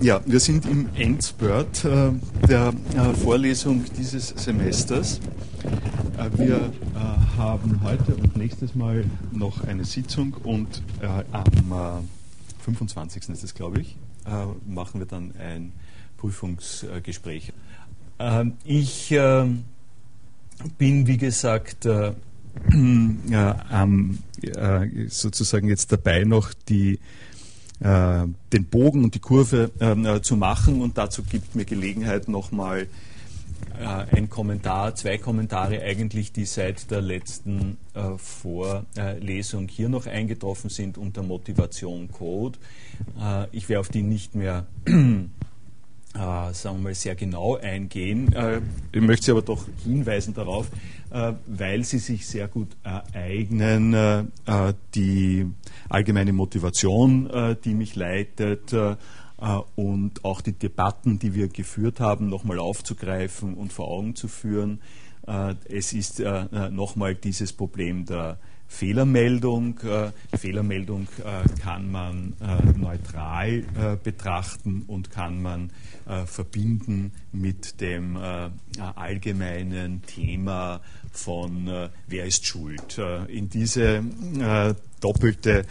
Ja, wir sind im Endspurt äh, der äh, Vorlesung dieses Semesters. Äh, wir äh, haben heute und nächstes Mal noch eine Sitzung und äh, am 25. ist es, glaube ich, äh, machen wir dann ein Prüfungsgespräch. Ich bin, wie gesagt, sozusagen jetzt dabei, noch die äh, den Bogen und die Kurve ähm, äh, zu machen. Und dazu gibt mir Gelegenheit nochmal äh, ein Kommentar, zwei Kommentare eigentlich, die seit der letzten äh, Vorlesung hier noch eingetroffen sind unter Motivation Code. Ich werde auf die nicht mehr äh, sagen wir mal, sehr genau eingehen. Äh, ich möchte Sie aber doch hinweisen darauf, weil sie sich sehr gut ereignen, äh, äh, die allgemeine Motivation, äh, die mich leitet, und auch die Debatten, die wir geführt haben, nochmal aufzugreifen und vor Augen zu führen. es ist nochmal dieses Problem der Fehlermeldung. Äh, Fehlermeldung äh, kann man äh, neutral äh, betrachten und kann man äh, verbinden mit dem äh, allgemeinen Thema von wer ist schuld. in diese doppelte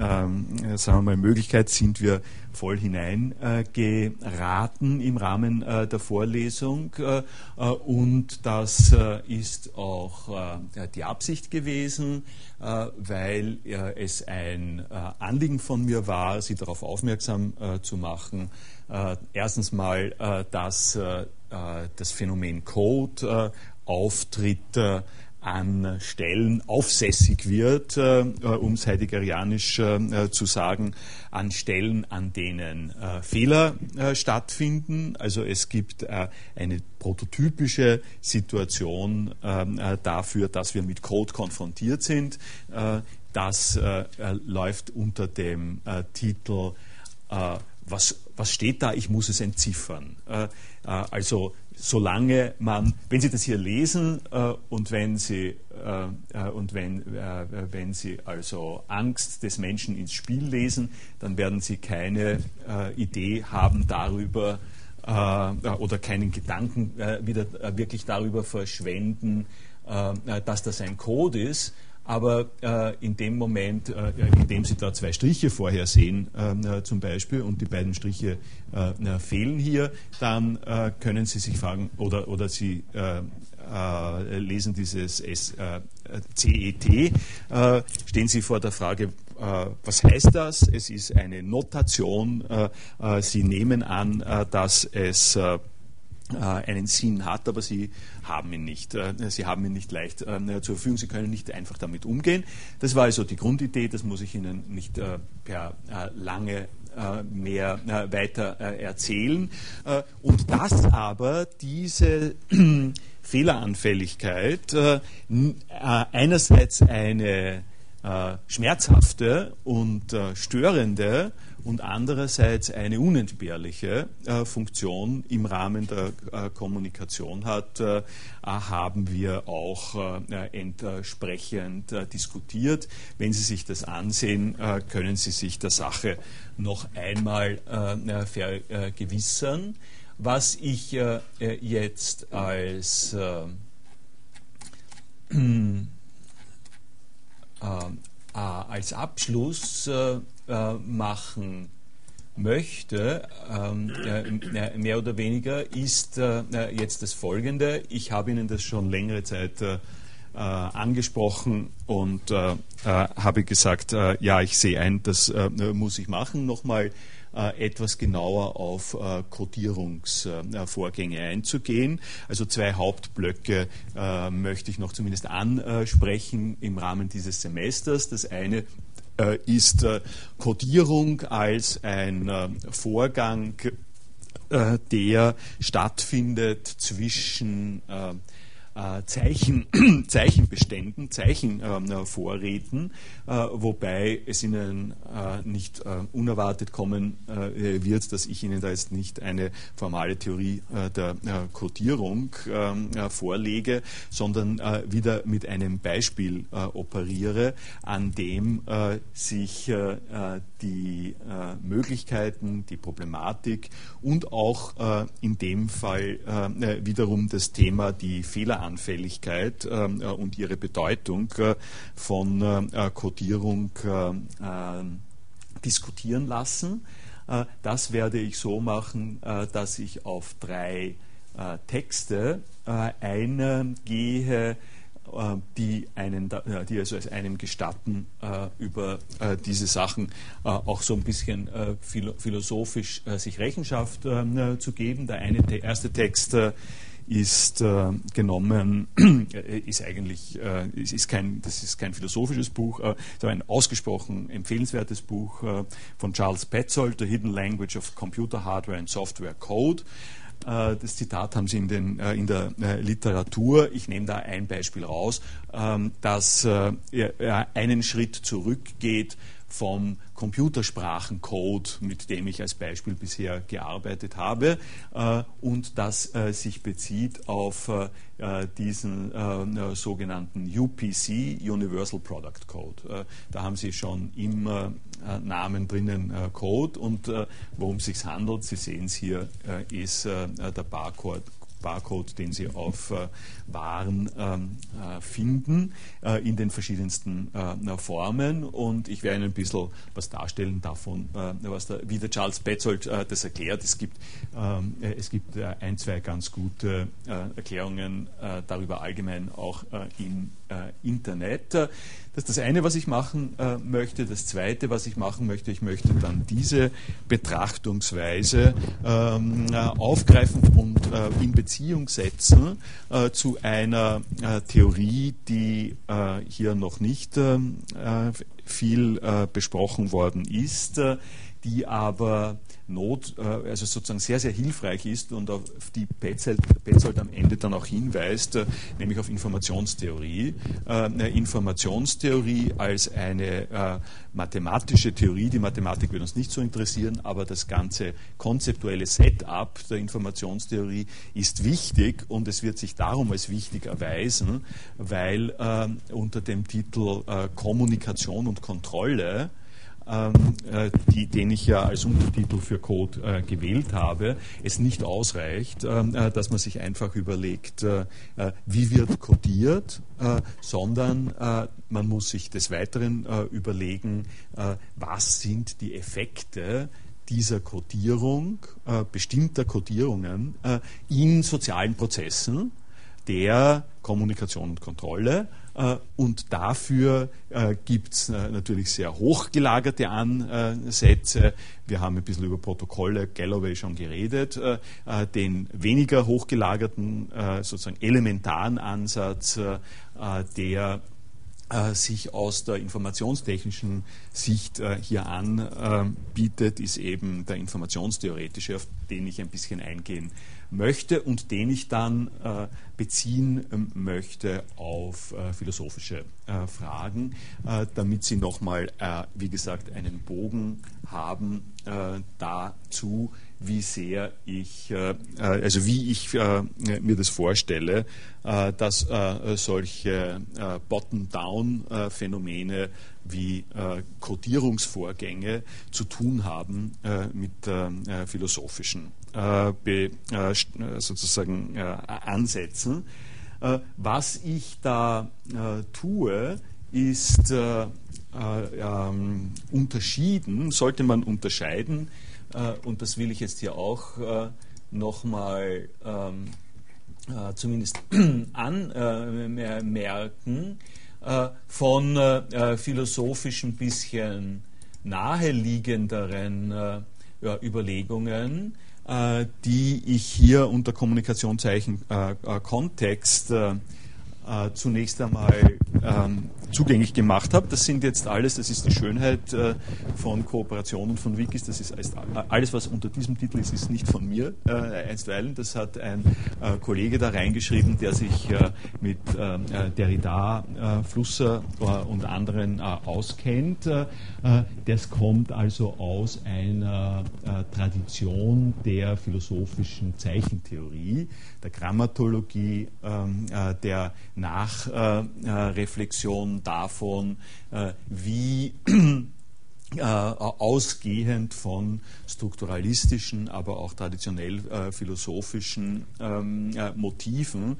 ähm, sagen wir mal, Möglichkeit sind wir voll hineingeraten äh, im Rahmen äh, der Vorlesung äh, äh und das äh, ist auch äh, die Absicht gewesen, weil es ein Anliegen von mir war, Sie darauf aufmerksam zu machen. erstens mal, dass das Phänomen Code auftritt an Stellen aufsässig wird, äh, um es heideggerianisch äh, zu sagen, an Stellen, an denen äh, Fehler äh, stattfinden. Also es gibt äh, eine prototypische Situation ähm, äh, dafür, dass wir mit Code konfrontiert sind. das läuft unter dem Titel was, was steht da? Ich muss es entziffern. also solange man, wenn Sie das hier lesen äh, und wenn Sie äh, äh und wenn, äh, wenn Sie also Angst des Menschen ins Spiel lesen, dann werden Sie keine äh, Idee haben darüber äh, oder keinen Gedanken wieder wirklich darüber verschwenden, dass das ein Code ist aber äh, in dem Moment, äh, in dem Sie da zwei Striche vorher sehen, äh, zum Beispiel, und die beiden Striche äh, fehlen hier, dann äh, können Sie sich fragen, oder, oder Sie äh, lesen dieses S, CET, stehen Sie vor der Frage, was heißt das? Es ist eine Notation. Sie nehmen an, dass es äh, einen Sinn hat, aber sie haben ihn nicht. Äh, sie haben ihn nicht leicht äh, zur Verfügung, sie können nicht einfach damit umgehen. Das war also die Grundidee, das muss ich Ihnen nicht per lange mehr weiter erzählen. Und dass aber diese Fehleranfälligkeit einerseits eine schmerzhafte und störende und andererseits eine unentbehrliche äh, Funktion im Rahmen der äh, Kommunikation hat, äh, haben wir auch äh, entsprechend äh, diskutiert. Wenn Sie sich das ansehen, äh, können Sie sich der Sache noch einmal vergewissern. Was ich jetzt als als Abschluss äh, machen möchte, ähm, äh, mehr oder weniger, ist äh, jetzt das Folgende. Ich habe Ihnen das schon längere Zeit äh, angesprochen und äh, habe gesagt, ja, ich sehe ein, das muss ich machen. Nochmal etwas genauer auf Codierungsvorgänge einzugehen. Also zwei Hauptblöcke möchte ich noch zumindest ansprechen im Rahmen dieses Semesters. Das eine äh, ist äh, Codierung als ein äh, Vorgang, der stattfindet zwischen äh, Zeichen, Zeichenbeständen, Zeichenvorräten, äh, wobei es Ihnen äh, nicht äh, unerwartet kommen äh, wird, dass ich Ihnen da jetzt nicht eine formale Theorie äh, der Codierung ähm, vorlege, sondern wieder mit einem Beispiel operiere, an dem sich die Möglichkeiten, die Problematik und auch in dem Fall wiederum das Thema die Fehleranfälligkeit und ihre Bedeutung von Codierung diskutieren lassen. Äh, das werde ich so machen, äh, dass ich auf drei äh, Texte eingehe, die, einen, die also es einem gestatten, über diese Sachen auch so ein bisschen philosophisch sich Rechenschaft zu geben. Der, eine, der erste Text ist äh, genommen, äh, ist eigentlich, äh, ist kein, das ist kein philosophisches Buch, äh, sondern ein ausgesprochen empfehlenswertes Buch äh, von Charles Petzold, The Hidden Language of Computer Hardware and Software Code. Äh, das Zitat haben Sie in, den, in der Literatur. Ich nehme da ein Beispiel raus, ähm, das einen Schritt zurückgeht vom Computersprachencode, mit dem ich als Beispiel bisher gearbeitet habe, äh, und das äh, sich bezieht auf äh, diesen sogenannten UPC, Universal Product Code. da haben Sie schon im Namen drinnen Code und worum es sich handelt, Sie sehen es hier, ist der Barcode Barcode, den Sie auf äh, Waren ähm, äh, finden, äh, in den verschiedensten äh, Formen. Und ich werde Ihnen ein bisschen was darstellen davon, äh, was da, wie der Charles Petzold äh, das erklärt. Es gibt, ähm, es gibt ein, zwei ganz gute Erklärungen darüber allgemein auch im Internet. Das ist das eine, was ich machen möchte. Das zweite, was ich machen möchte, ich möchte dann diese Betrachtungsweise ähm, aufgreifen und in Beziehung setzen äh, zu einer äh, Theorie, die äh, hier noch nicht ähm, äh, viel äh, besprochen worden ist, äh, die aber Not, äh, also sozusagen sehr, sehr hilfreich ist und auf die Petzold, Petzold am Ende dann auch hinweist, äh, nämlich auf Informationstheorie. Äh, Informationstheorie als eine mathematische Theorie, die Mathematik wird uns nicht so interessieren, aber das ganze konzeptuelle Setup der Informationstheorie ist wichtig und es wird sich darum als wichtig erweisen, weil unter dem Titel Kommunikation und Kontrolle die, den ich ja als Untertitel für Code äh, gewählt habe, es nicht ausreicht, ähm, äh, dass man sich einfach überlegt, wie wird codiert, sondern man muss sich des Weiteren überlegen, was sind die Effekte, dieser Codierung, äh, bestimmter Codierungen äh, in sozialen Prozessen der Kommunikation und Kontrolle äh, und dafür äh, gibt es äh, natürlich sehr hochgelagerte Ansätze. Wir haben ein bisschen über Protokolle Galloway schon geredet. Den weniger hochgelagerten, sozusagen elementaren Ansatz, der sich aus der informationstechnischen Sicht hier anbietet, ist eben der informationstheoretische, auf den ich ein bisschen eingehen möchte und den ich dann äh, beziehen ähm, möchte auf äh, philosophische äh, Fragen, äh, damit Sie nochmal, äh, wie gesagt, einen Bogen haben äh, dazu, wie sehr ich, also wie ich mir das vorstelle, dass solche Bottom-Down-Phänomene wie Codierungsvorgänge zu tun haben mit philosophischen äh, äh, sozusagen äh, ansetzen. was ich da tue, ist ähm, unterschieden, sollte man unterscheiden, und das will ich jetzt hier auch nochmal ähm, zumindest anmerken, von philosophisch bisschen naheliegenderen Überlegungen, äh, die ich hier unter Kommunikationszeichen äh, äh, Kontext zunächst einmal ähm, zugänglich gemacht habe. Das sind jetzt alles, das ist die Schönheit äh, von Kooperationen von Wikis. Das ist alles, was unter diesem Titel ist, ist nicht von mir äh, einstweilen. Das hat ein äh, Kollege da reingeschrieben, der sich äh, mit äh, Derrida, äh, Flusser und anderen auskennt. das kommt also aus einer Tradition der philosophischen Zeichentheorie, der Grammatologie, ähm, der Nachreflexion davon, äh, wie äh, ausgehend von strukturalistischen, aber auch traditionell äh, philosophischen ähm, Motiven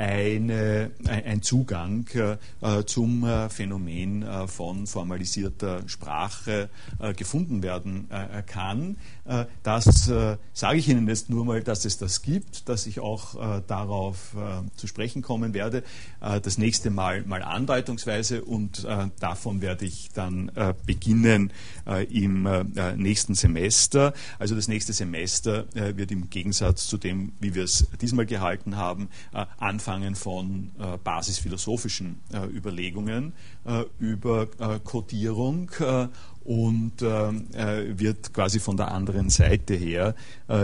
eine, ein Zugang äh, zum äh, Phänomen äh, von formalisierter Sprache gefunden werden kann. das sage ich Ihnen jetzt nur mal, dass es das gibt, dass ich auch darauf zu sprechen kommen werde. das nächste Mal mal andeutungsweise und davon werde ich dann beginnen im nächsten Semester. Also das nächste Semester wird im Gegensatz zu dem, wie wir es diesmal gehalten haben, anfangen angefangen von äh, basisphilosophischen äh, Überlegungen äh, über äh, Codierung äh, und äh, wird quasi von der anderen Seite her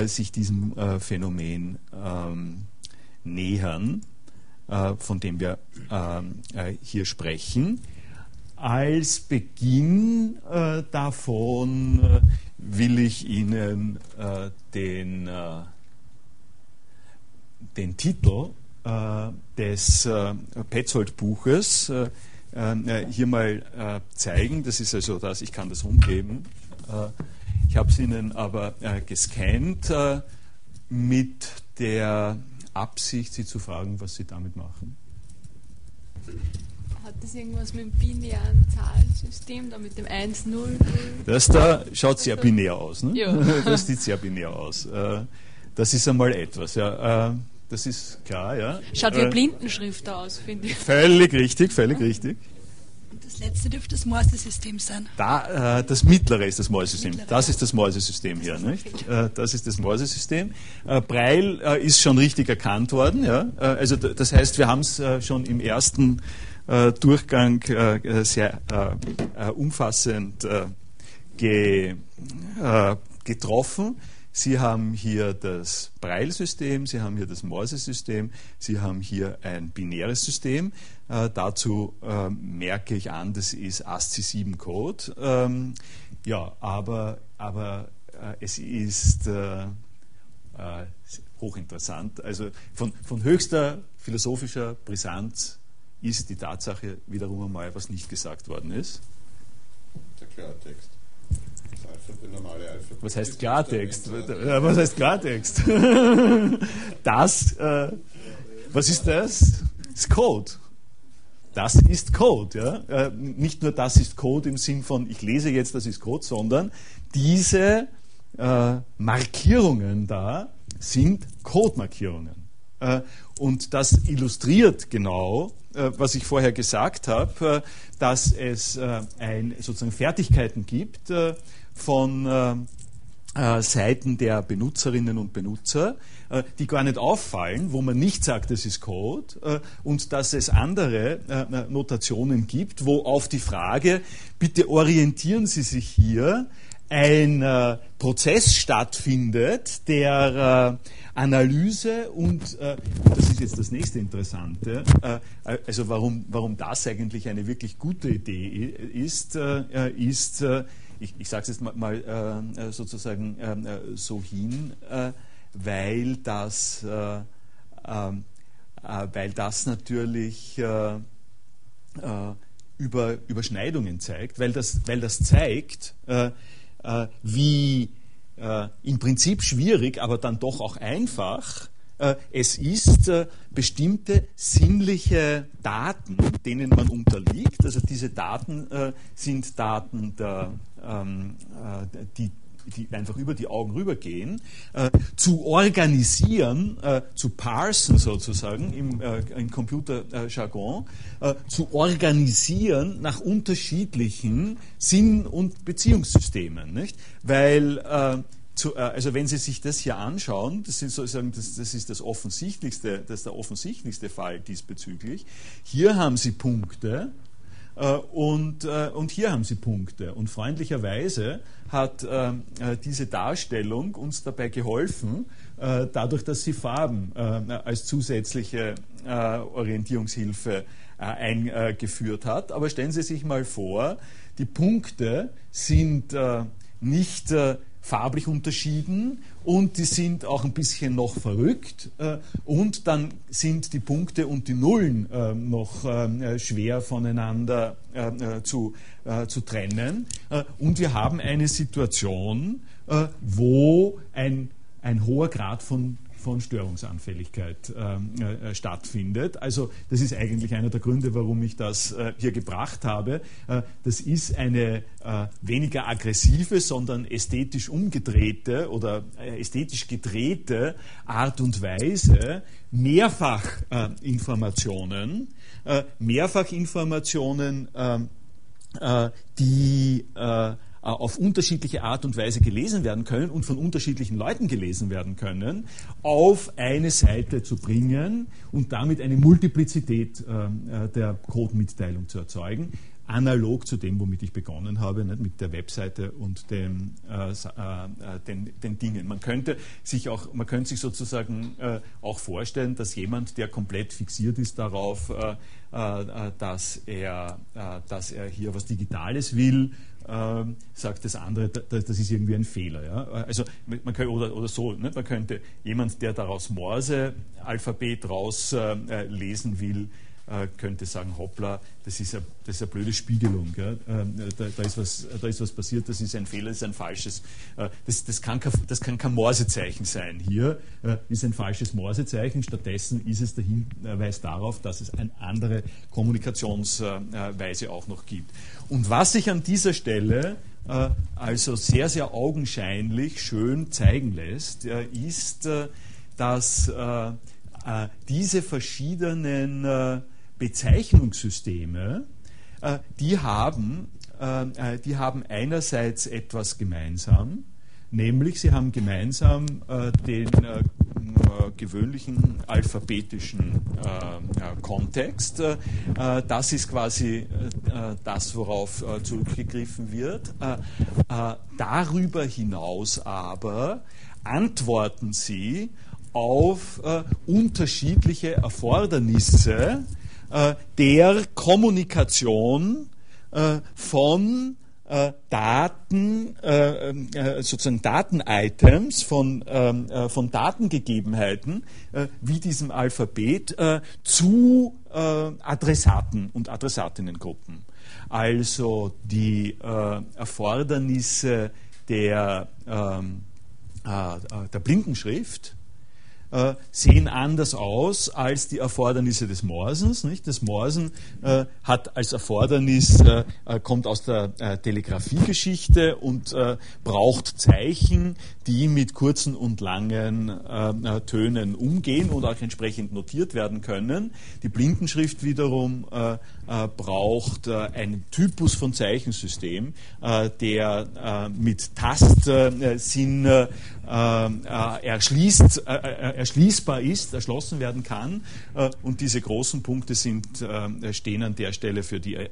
sich diesem Phänomen ähm, nähern, von dem wir ähm, hier sprechen. Als Beginn davon will ich Ihnen den, den Titel des äh, Petzold-Buches äh, hier mal zeigen. Das ist also das, ich kann das umgeben. ich habe es Ihnen aber gescannt mit der Absicht, Sie zu fragen, was Sie damit machen. Hat das irgendwas mit dem binären Zahlensystem, da mit dem 1, 0, 0? Das da schaut sehr binär aus. Ne? Ja. Das sieht sehr binär aus. Das ist einmal etwas. Ja. Das ist klar, ja. Schaut wie eine äh, Blindenschrift aus, finde ich. Völlig richtig, völlig richtig. Und das letzte dürfte das Morse-System sein. Da, äh, das mittlere ist das Morse-System. Das ist das Morse-System hier. Nicht? Äh, das ist das Morse-System. Äh, Breil äh, ist schon richtig erkannt worden. Ja? Äh, also das heißt, wir haben es schon im ersten Durchgang sehr umfassend ge, getroffen. Sie haben hier das Braille-System, Sie haben hier das Morse-System, Sie haben hier ein binäres System. Äh, dazu äh, merke ich an, das ist ASCII-7-Code. Ähm, ja, aber, aber äh, es ist äh, äh, hochinteressant. Also von, von höchster philosophischer Brisanz ist die Tatsache wiederum einmal, was nicht gesagt worden ist. Der Klartext. Was heißt Klartext? Was heißt Klartext? Das, äh, was ist das? Das ist Code. Das ist Code. Ja? Äh, nicht nur das ist Code im Sinn von, ich lese jetzt, das ist Code, sondern diese äh, Markierungen da sind Code-Markierungen. Äh, und das illustriert genau, äh, was ich vorher gesagt habe, dass es ein, sozusagen Fertigkeiten gibt, von äh, äh, Seiten der Benutzerinnen und Benutzer, äh, die gar nicht auffallen, wo man nicht sagt, das ist Code, äh, und dass es andere äh, Notationen gibt, wo auf die Frage, bitte orientieren Sie sich hier, ein äh, Prozess stattfindet, der Analyse und das ist jetzt das nächste Interessante, also warum, warum das eigentlich eine wirklich gute Idee ist, ist ich, ich sage es jetzt mal, mal äh, sozusagen ähm, äh, so hin, äh, weil, das, äh, ähm, äh, weil das natürlich äh, über Überschneidungen zeigt, weil das, weil das zeigt, wie im Prinzip schwierig, aber dann doch auch einfach es ist bestimmte sinnliche Daten, denen man unterliegt. Also diese Daten sind Daten der ähm, äh, die die einfach über die Augen rübergehen, äh, zu organisieren, äh, zu parsen sozusagen im, äh, im Computerjargon, äh, zu organisieren nach unterschiedlichen Sinn- und Beziehungssystemen. Nicht? Weil äh, zu, äh, also wenn Sie sich das hier anschauen, das, sind sozusagen, das, das ist das offensichtlichste, das der offensichtlichste Fall diesbezüglich. Hier haben Sie Punkte äh, und, äh, und hier haben Sie Punkte. Und freundlicherweise hat äh, diese Darstellung uns dabei geholfen, dadurch, dass sie Farben als zusätzliche Orientierungshilfe eingeführt hat. Aber stellen Sie sich mal vor, die Punkte sind nicht farblich unterschieden und die sind auch ein bisschen noch verrückt äh, und dann sind die Punkte und die Nullen äh, noch äh, schwer voneinander zu, zu trennen. und wir haben eine Situation, wo ein, ein hoher Grad von von Störungsanfälligkeit äh, äh, stattfindet. Also das ist eigentlich einer der Gründe, warum ich das äh, hier gebracht habe. Äh, das ist eine äh, weniger aggressive, sondern ästhetisch umgedrehte oder äh, ästhetisch gedrehte Art und Weise, Mehrfachinformationen, Mehrfachinformationen, die äh, auf unterschiedliche Art und Weise gelesen werden können und von unterschiedlichen Leuten gelesen werden können, auf eine Seite zu bringen und damit eine Multiplizität äh, äh, der Codemitteilung zu erzeugen analog zu dem, womit ich begonnen habe, mit der Webseite und dem, äh, äh, den, den, Dingen. Man könnte sich auch, man könnte sich sozusagen äh, auch vorstellen, dass jemand, der komplett fixiert ist darauf, dass er, dass er hier was Digitales will, ähm, sagt das andere, das, das ist irgendwie ein Fehler. Ja? Also man könnte, oder, oder so, ne? man könnte jemand, der daraus Morse-Alphabet rauslesen äh, will, äh, könnte sagen, hoppla, das ist eine, das ist eine blöde Spiegelung. Ähm, da, da, ist was, da ist was passiert, das ist ein Fehler, das ist ein falsches. Äh, das, das, kann, kein, das kann kein Morsezeichen sein. Hier äh, ist ein falsches Morsezeichen, stattdessen ist es der Hinweis darauf, dass es eine andere Kommunikationsweise auch noch gibt. Und was sich an dieser Stelle also sehr, sehr augenscheinlich schön zeigen lässt, ist, dass diese verschiedenen Bezeichnungssysteme, äh, die, haben, äh, äh, die haben einerseits etwas gemeinsam, nämlich sie haben gemeinsam den gewöhnlichen alphabetischen Kontext. das ist quasi das, worauf zurückgegriffen wird. darüber hinaus aber antworten sie auf unterschiedliche Erfordernisse der Kommunikation äh, von äh, Daten, äh, äh, sozusagen Datenitems, von, ähm, von Datengegebenheiten wie diesem Alphabet zu Adressaten und Adressatinnengruppen. Also die Erfordernisse der, ähm, der Blindenschrift äh, sehen anders aus als die Erfordernisse des Morsens. Nicht? Das Morsen äh, hat als Erfordernis, äh, äh kommt aus der äh, Telegrafiegeschichte und äh, braucht Zeichen, die mit kurzen und langen Tönen umgehen und auch entsprechend notiert werden können. Die Blindenschrift wiederum braucht einen Typus von Zeichensystem, der mit Tastsinn erschließt, erschließbar ist, erschlossen werden kann. Äh, und diese großen Punkte sind, äh, stehen an der Stelle für die, äh,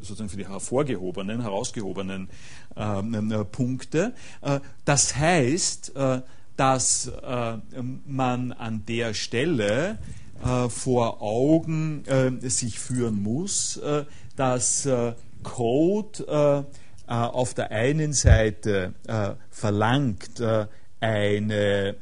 sozusagen für die hervorgehobenen, herausgehobenen Punkte. Das heißt, dass man an der Stelle vor Augen sich führen muss, dass Code auf der einen Seite verlangt eine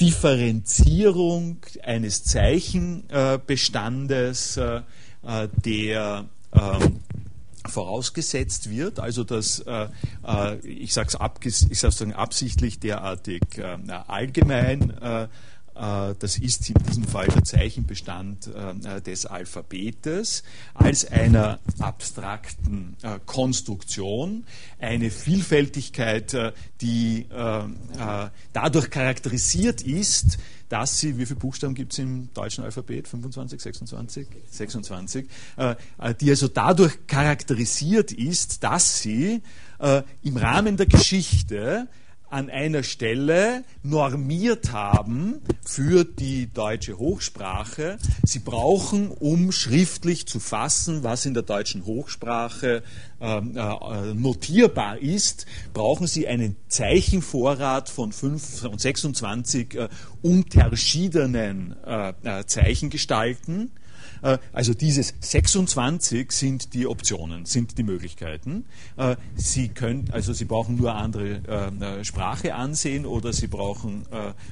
Differenzierung eines Zeichenbestandes, äh, äh, der ähm, vorausgesetzt wird, also dass, äh, ich sage es absichtlich derartig allgemein äh, das ist in diesem Fall der Zeichenbestand äh, des Alphabetes, als einer abstrakten äh, Konstruktion, eine Vielfältigkeit, die dadurch charakterisiert ist, dass sie, wie viele Buchstaben gibt es im deutschen Alphabet? 25, 26? 26. Die also dadurch charakterisiert ist, dass sie im Rahmen der Geschichte an einer Stelle normiert haben für die deutsche Hochsprache. Sie brauchen, um schriftlich zu fassen, was in der deutschen Hochsprache ähm, äh, notierbar ist, brauchen Sie einen Zeichenvorrat von 5 und 26 äh, unterschiedenen äh, äh Zeichengestalten äh, also dieses 26 sind die Optionen, sind die Möglichkeiten. Äh, Sie können, also Sie brauchen nur andere äh, Sprache ansehen oder Sie brauchen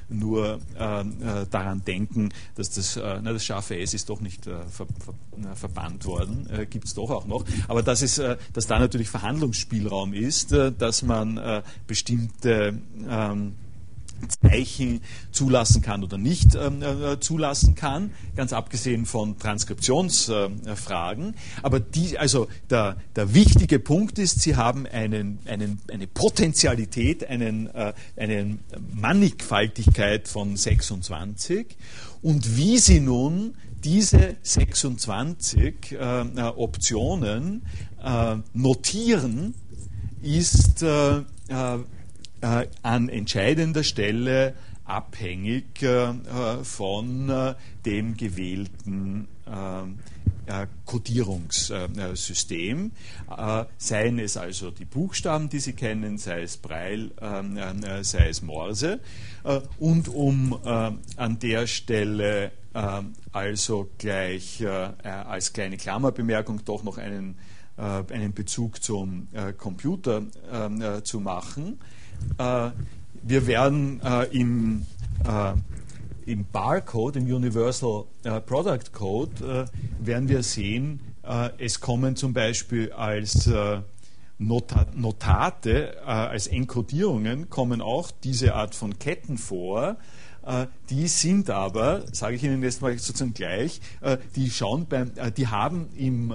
nur daran denken, dass das, na, das scharfe S ist doch nicht ver, ver, verbannt worden, gibt es doch auch noch. Aber dass, es, dass da natürlich Verhandlungsspielraum ist, dass man bestimmte ähm, Zeichen zulassen kann oder nicht ähm, äh, zulassen kann, ganz abgesehen von Transkriptionsfragen. Äh, Aber die, also der, der wichtige Punkt ist, Sie haben einen, einen, eine Potentialität, einen, äh, eine Mannigfaltigkeit von 26 und wie Sie nun diese 26 äh, äh, Optionen äh, notieren, ist äh, an entscheidender Stelle abhängig äh, von äh, dem gewählten Codierungssystem, seien es also die Buchstaben, die Sie kennen, sei es Braille, sei es Morse. Und um an der Stelle also gleich als kleine Klammerbemerkung doch noch einen, einen Bezug zum Computer zu machen, äh, wir werden äh, im, äh, im Barcode, im Universal Product Code, werden wir sehen, es kommen zum Beispiel als Notate, als Enkodierungen kommen auch diese Art von Ketten vor. Die sind aber, sage ich Ihnen jetzt mal sozusagen gleich, die schauen beim, die haben im,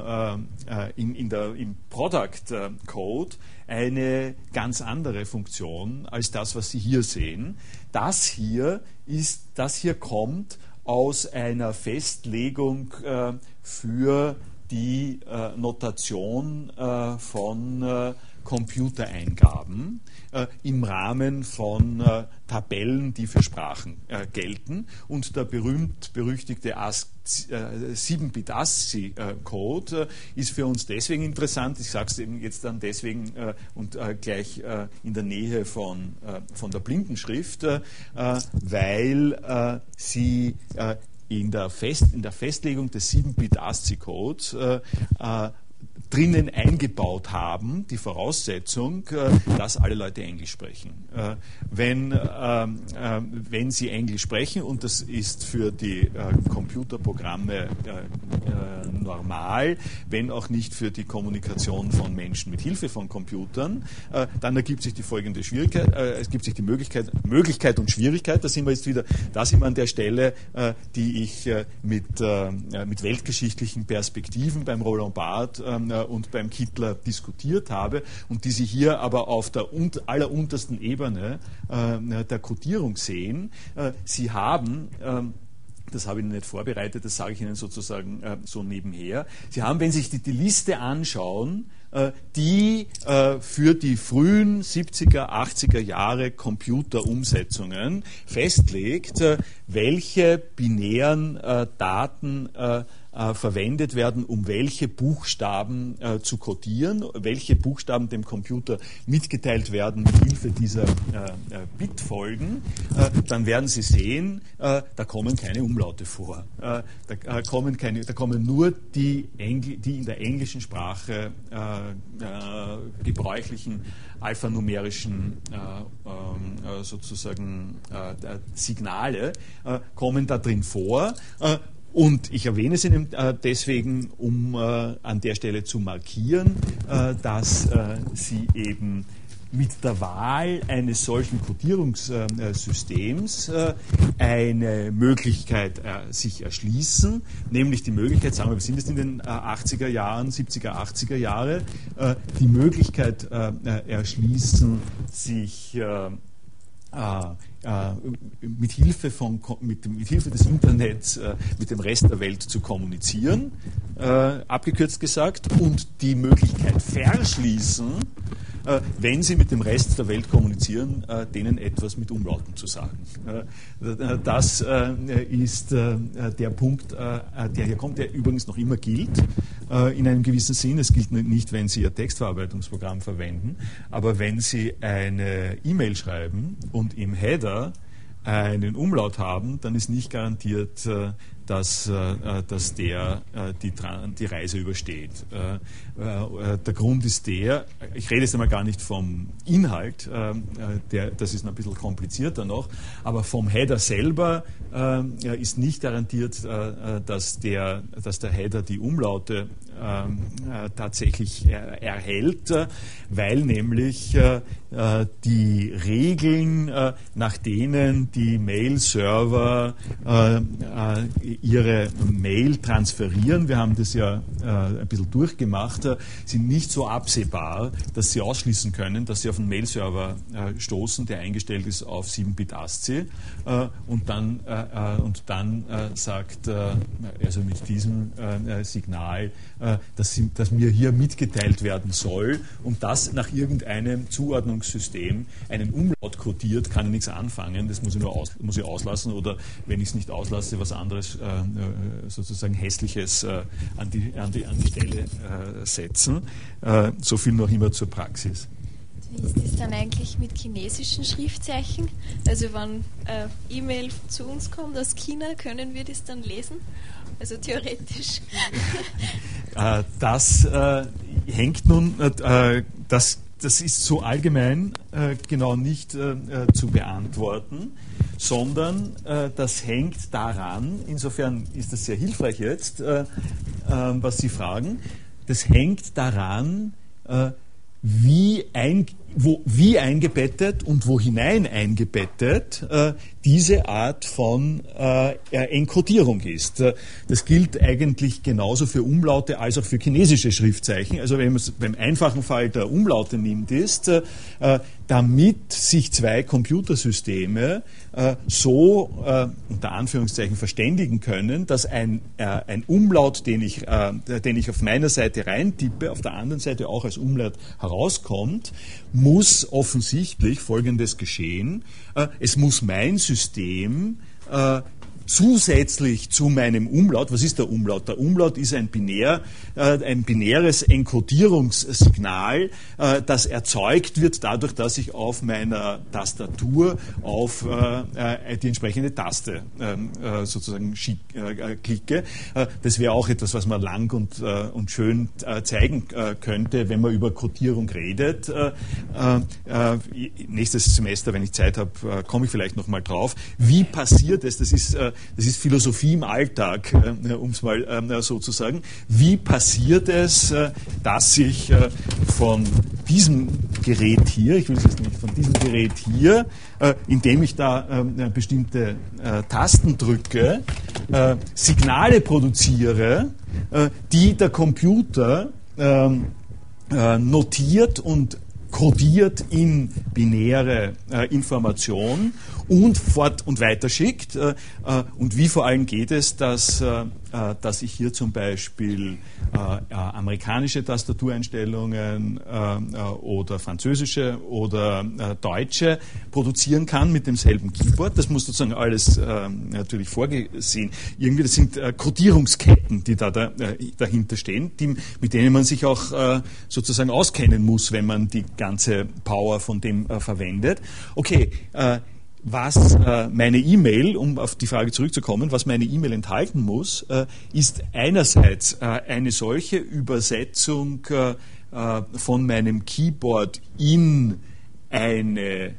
in, in der, im Product Code eine ganz andere Funktion als das, was Sie hier sehen. Das hier ist, das hier kommt aus einer Festlegung äh, für die äh, Notation äh, von äh, Computereingaben äh, im Rahmen von äh, Tabellen, die für Sprachen äh, gelten. Und der berühmt-berüchtigte 7-Bit ASCII-Code ist für uns deswegen interessant, ich sage es eben jetzt dann deswegen und gleich in der Nähe von, von der Blindenschrift, weil sie in der, Fest, in der Festlegung des 7-Bit ASCII-Codes drinnen eingebaut haben, die Voraussetzung, äh, dass alle Leute Englisch sprechen. Äh, wenn, ähm, äh, wenn sie Englisch sprechen, und das ist für die Computerprogramme normal, wenn auch nicht für die Kommunikation von Menschen mit Hilfe von Computern, dann ergibt sich die folgende Schwierigkeit, es gibt sich die Möglichkeit, Möglichkeit und Schwierigkeit, da sind wir jetzt wieder, da sind wir an der Stelle, die ich mit, mit weltgeschichtlichen Perspektiven beim Roland Barth und beim Kittler diskutiert habe und die Sie hier aber auf der alleruntersten Ebene äh, der Codierung sehen. Äh, Sie haben ähm, das habe ich nicht vorbereitet, das sage ich Ihnen sozusagen äh, so nebenher. Sie haben, wenn Sie sich die, Liste anschauen, die für die frühen 70er, 80er Jahre Computerumsetzungen festlegt, welche binären Daten äh, verwendet werden, um welche Buchstaben äh, zu codieren, welche Buchstaben dem Computer mitgeteilt werden mit Hilfe dieser äh, äh Bitfolgen, äh, dann werden Sie sehen, da kommen keine Umlaute vor. da, kommen keine, da kommen nur die, Engl die in der englischen Sprache gebräuchlichen alphanumerischen ähm, sozusagen Signale kommen da drin vor und ich erwähne es äh, deswegen, um äh, an der Stelle zu markieren, äh, dass Sie eben mit der Wahl eines solchen Codierungssystems eine Möglichkeit sich erschließen, nämlich die Möglichkeit, sagen wir, wir sind jetzt in den 80er Jahren, 70er, 80er Jahre, die Möglichkeit erschließen, sich mit, Hilfe von, mit, mit, Hilfe des Internets äh, mit dem Rest der Welt zu kommunizieren, äh, abgekürzt gesagt, und die Möglichkeit verschließen, äh, wenn Sie mit dem Rest der Welt kommunizieren, äh, denen etwas mit Umlauten zu sagen. Äh, das ist der Punkt, der hier kommt, der übrigens noch immer gilt, in einem gewissen Sinn. Es gilt nicht, wenn Sie Ihr Textverarbeitungsprogramm verwenden, aber wenn Sie eine E-Mail schreiben und im Header einen Umlaut haben, dann ist nicht garantiert, dass, äh, dass der äh, die, die Reise übersteht. Äh, der Grund ist der, ich rede jetzt einmal gar nicht vom Inhalt, der, das ist ein bisschen komplizierter noch, aber vom Header selber ist nicht garantiert, dass der, dass der Header die Umlaute tatsächlich erhält, weil nämlich die Regeln, nach denen die Mail-Server ihre Mail transferieren, wir haben das ja äh, ein bisschen durchgemacht, äh, sind nicht so absehbar, dass sie ausschließen können, dass sie auf einen Mail-Server äh, stoßen, der eingestellt ist auf 7-Bit ASCII äh, und dann, äh, äh, und dann sagt, also mit diesem Signal, dass, sie, dass, mir hier mitgeteilt werden soll und das nach irgendeinem Zuordnungssystem einen Umlaut kodiert, kann ich nichts anfangen, das muss ich nur aus, muss ich auslassen oder wenn ich es nicht auslasse, was anderes äh, sozusagen Hässliches äh, an die, an die, an die Stelle äh, setzen. so viel noch immer zur Praxis. Ist das dann eigentlich mit chinesischen Schriftzeichen? Also wenn äh, E-Mail zu uns kommt aus China, können wir das dann lesen? Also theoretisch. äh, das äh, hängt nun, das, das ist so allgemein genau nicht zu beantworten sondern äh, das hängt daran, insofern ist das sehr hilfreich jetzt, äh, äh, was Sie fragen, das hängt daran, äh, wie, ein, wo, wie eingebettet und wo hinein eingebettet äh, diese Art von äh, Enkodierung ist. Äh, das gilt eigentlich genauso für Umlaute als auch für chinesische Schriftzeichen. Also wenn man es beim einfachen Fall der Umlaute nimmt, ist, äh, damit sich zwei Computersysteme äh, so äh, unter Anführungszeichen verständigen können, dass ein, äh, ein Umlaut, den ich, äh, den ich auf meiner Seite reintippe, auf der anderen Seite auch als Umlaut herauskommt, muss offensichtlich Folgendes geschehen. Äh, es muss mein System zusätzlich zu meinem Umlaut, was ist der Umlaut? Der Umlaut ist ein, binär, äh, ein binäres Enkodierungssignal, äh, das erzeugt wird dadurch, dass ich auf meiner Tastatur auf äh, äh die entsprechende Taste ähm, äh, sozusagen äh, klicke. das wäre auch etwas, was man lang und, und schön zeigen könnte, wenn man über Kodierung redet. nächstes Semester, wenn ich Zeit habe, komme ich vielleicht noch mal drauf. Wie passiert es? Das ist das ist Philosophie im Alltag, äh, um es mal äh, so zu sagen. Wie passiert es, äh, dass ich äh, von diesem Gerät hier, ich will es jetzt nicht, von diesem Gerät hier, äh, indem ich da ähm, äh, bestimmte Tasten drücke, Signale produziere, die der Computer ähm, notiert und kodiert in binäre äh, Information und fort und weiter schickt. Äh, äh, und wie vor allem geht es, dass, äh, dass ich hier zum Beispiel amerikanische Tastatureinstellungen oder französische oder deutsche produzieren kann mit demselben Keyboard. Das muss sozusagen alles natürlich vorgesehen. Irgendwie, das sind Codierungsketten, die da dahinter stehen, die, mit denen man sich auch sozusagen auskennen muss, wenn man die ganze Power von dem verwendet. Okay, was äh, meine E-Mail, um auf die Frage zurückzukommen, was meine E-Mail enthalten muss, äh, ist einerseits äh, eine solche Übersetzung äh, von meinem Keyboard in eine,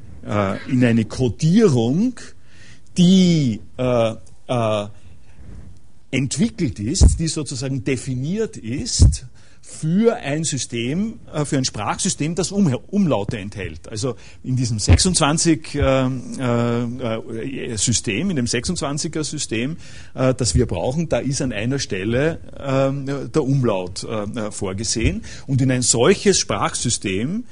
in eine Codierung, die entwickelt ist, die sozusagen definiert ist für ein System, äh, für ein Sprachsystem, das Umlaute enthält. Also in diesem 26 äh, äh, System, in dem 26er System, das wir brauchen, da ist an einer Stelle der Umlaut vorgesehen. Und in ein solches Sprachsystem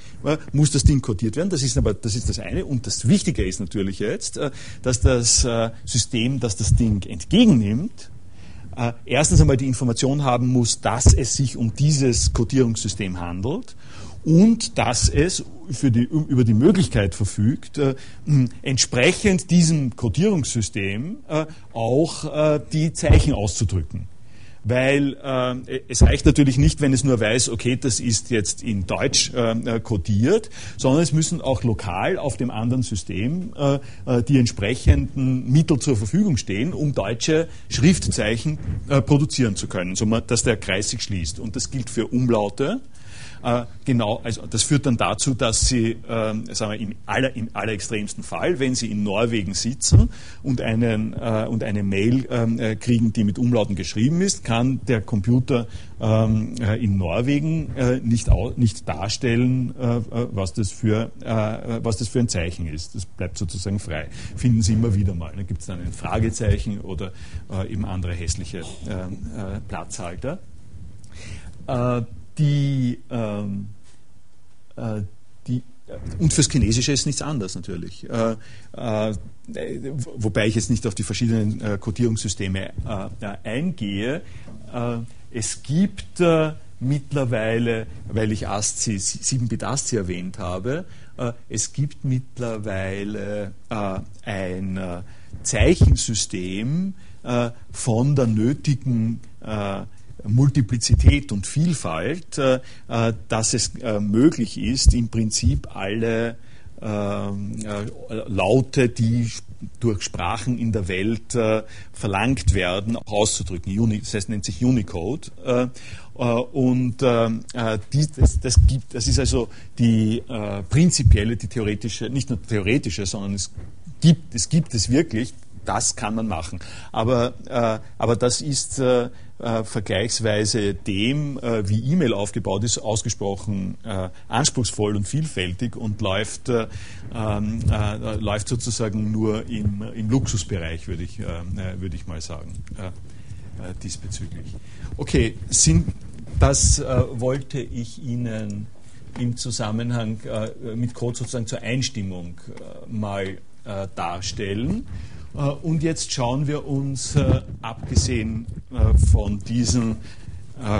muss das Ding codiert werden. Das ist aber das ist das eine. Und das Wichtige ist natürlich jetzt, dass das System, das das Ding entgegennimmt, äh, erstens einmal die Information haben muss, dass es sich um dieses Codierungssystem handelt und dass es für die, über die Möglichkeit verfügt, äh, entsprechend diesem Codierungssystem äh, auch äh, die Zeichen auszudrücken weil äh, es reicht natürlich nicht, wenn es nur weiß, okay, das ist jetzt in Deutsch äh, kodiert, sondern es müssen auch lokal auf dem anderen System äh, äh die entsprechenden Mittel zur Verfügung stehen, um deutsche Schriftzeichen äh, produzieren zu können, so dass der Kreis sich schließt. Und das gilt für Umlaute, äh, genau, also das führt dann dazu, dass Sie, äh, sagen wir, im, aller, im allerextremsten Fall, wenn Sie in Norwegen sitzen und, einen, äh, und eine Mail ähm, äh, kriegen, die mit Umlauten geschrieben ist, kann der Computer ähm, äh, in Norwegen äh, nicht, nicht darstellen, was, das für, was das für ein Zeichen ist. Das bleibt sozusagen frei. Finden Sie immer wieder mal. Da gibt es dann ein Fragezeichen oder eben andere hässliche ähm, Platzhalter die, ähm, äh, die und fürs Chinesische ist nichts anderes natürlich. Äh, äh, wobei ich jetzt nicht auf die verschiedenen äh, Codierungssysteme äh, eingehe. Äh, es gibt mittlerweile, weil ich ASCII, 7-Bit ASCII erwähnt habe, es gibt mittlerweile ein Zeichensystem von der nötigen Multiplizität und Vielfalt, äh, äh, dass es äh, möglich ist, im Prinzip alle Laute, die durch Sprachen in der Welt verlangt werden, auszudrücken. das heißt, nennt sich Unicode. und das, das, gibt, das ist also die prinzipielle, die theoretische, nicht nur theoretische, sondern es gibt, es gibt es wirklich, das kann man machen. Aber, äh, aber das ist äh, äh, vergleichsweise dem, äh, wie E-Mail aufgebaut ist, ausgesprochen äh, anspruchsvoll und vielfältig und läuft, äh, ähm, äh, läuft sozusagen nur im, im Luxusbereich, würde ich, würde ich mal sagen, diesbezüglich. Okay, sind, das wollte ich Ihnen im Zusammenhang mit Code sozusagen zur Einstimmung mal darstellen. Äh, und jetzt schauen wir uns, äh, abgesehen äh, von diesen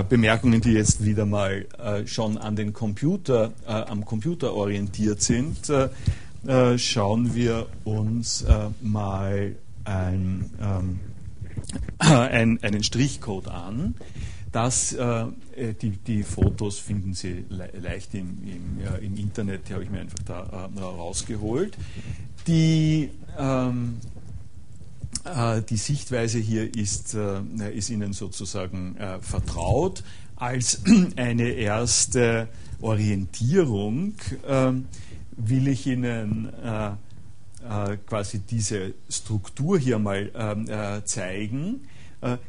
Bemerkungen, die jetzt wieder mal schon an den Computer, am Computer orientiert sind, schauen wir uns mal ein, ähm, ein, einen Strichcode an. Das, äh, die, die, Fotos finden Sie le leicht im, im, ja, im, Internet, die habe ich mir einfach da äh, rausgeholt. Die, ähm, äh, die Sichtweise hier ist, äh, ist Ihnen sozusagen äh, vertraut. Als eine erste Orientierung will ich Ihnen quasi diese Struktur hier mal ähm, zeigen.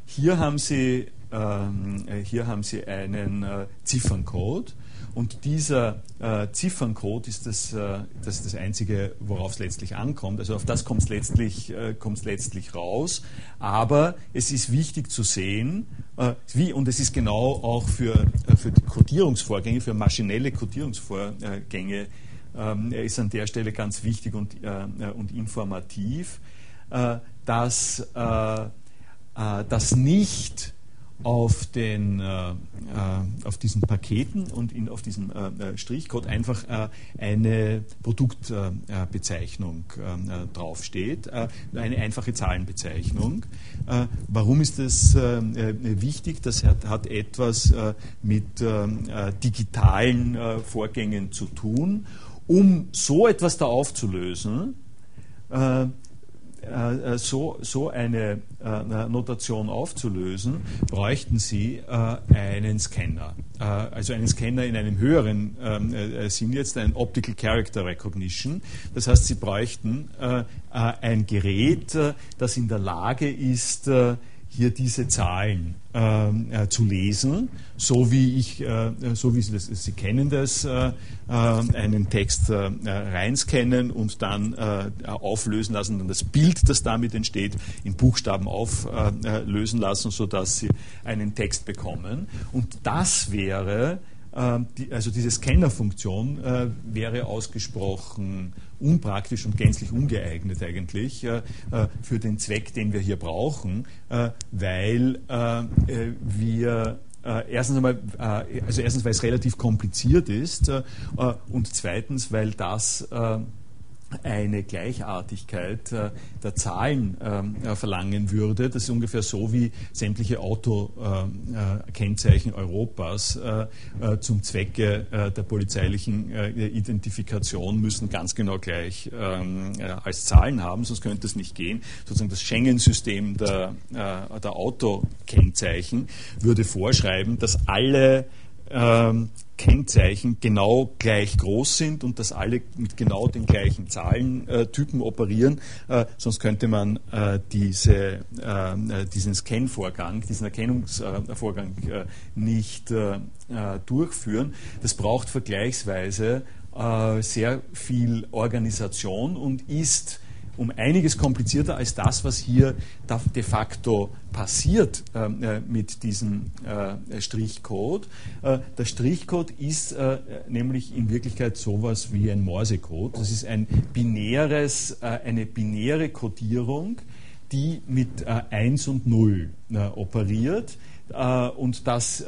Hier haben Sie, ähm, hier haben Sie einen Zifferncode und dieser äh, Zifferncode ist das, äh, das, ist das Einzige, worauf es letztlich ankommt. Also auf das kommt es letztlich, äh, letztlich raus. Aber es ist wichtig zu sehen, äh, wie, und es ist genau auch für, äh, für die Codierungsvorgänge, für maschinelle Codierungsvorgänge, ähm, ist an der Stelle ganz wichtig und, äh, und informativ, dass, dass nicht auf, den, äh, äh, auf diesen Paketen und in, auf diesem äh, äh Strichcode einfach äh, eine Produktbezeichnung äh, draufsteht, eine einfache Zahlenbezeichnung. warum ist das wichtig? Das hat, hat etwas mit digitalen Vorgängen zu tun. Um so etwas da aufzulösen, äh, äh, so, so eine äh, Notation aufzulösen, bräuchten Sie einen Scanner. also einen Scanner in einem höheren ähm, Sinn jetzt, ein Optical Character Recognition. Das heißt, Sie bräuchten ein Gerät, das in der Lage ist, hier diese Zahlen ähm, äh, zu lesen, so wie ich, äh, so wie Sie das, Sie kennen das, äh, äh einen Text äh, reinscannen und dann äh, auflösen lassen, dann das Bild, das damit entsteht, in Buchstaben auflösen lassen, sodass Sie einen Text bekommen. Und das wäre die, also diese Scannerfunktion äh, wäre ausgesprochen unpraktisch und gänzlich ungeeignet eigentlich äh, äh, für den Zweck, den wir hier brauchen, äh, weil wir äh, erstens einmal, äh, also erstens, weil es relativ kompliziert ist äh, und zweitens, weil das eine Gleichartigkeit äh, der Zahlen äh, verlangen würde. Das ist ungefähr so wie sämtliche Autokennzeichen äh, Europas zum Zwecke der polizeilichen Identifikation müssen ganz genau gleich ähm, als Zahlen haben, sonst könnte es nicht gehen. Sozusagen das Schengen-System der, der Autokennzeichen würde vorschreiben, dass alle ähm, Kennzeichen genau gleich groß sind und dass alle mit genau den gleichen Zahlentypen operieren. Äh, sonst könnte man äh, diese, äh, diesen Scan-Vorgang, diesen Erkennungsvorgang äh, nicht äh, durchführen. Das braucht vergleichsweise sehr viel Organisation und ist um einiges komplizierter als das, was hier de facto passiert ähm, äh, mit diesem äh, Strichcode. Äh, der Strichcode ist äh, nämlich in Wirklichkeit sowas wie ein Morsecode. Das ist ein binäres, äh, eine binäre Codierung, die mit 1 äh, und 0 operiert. und das,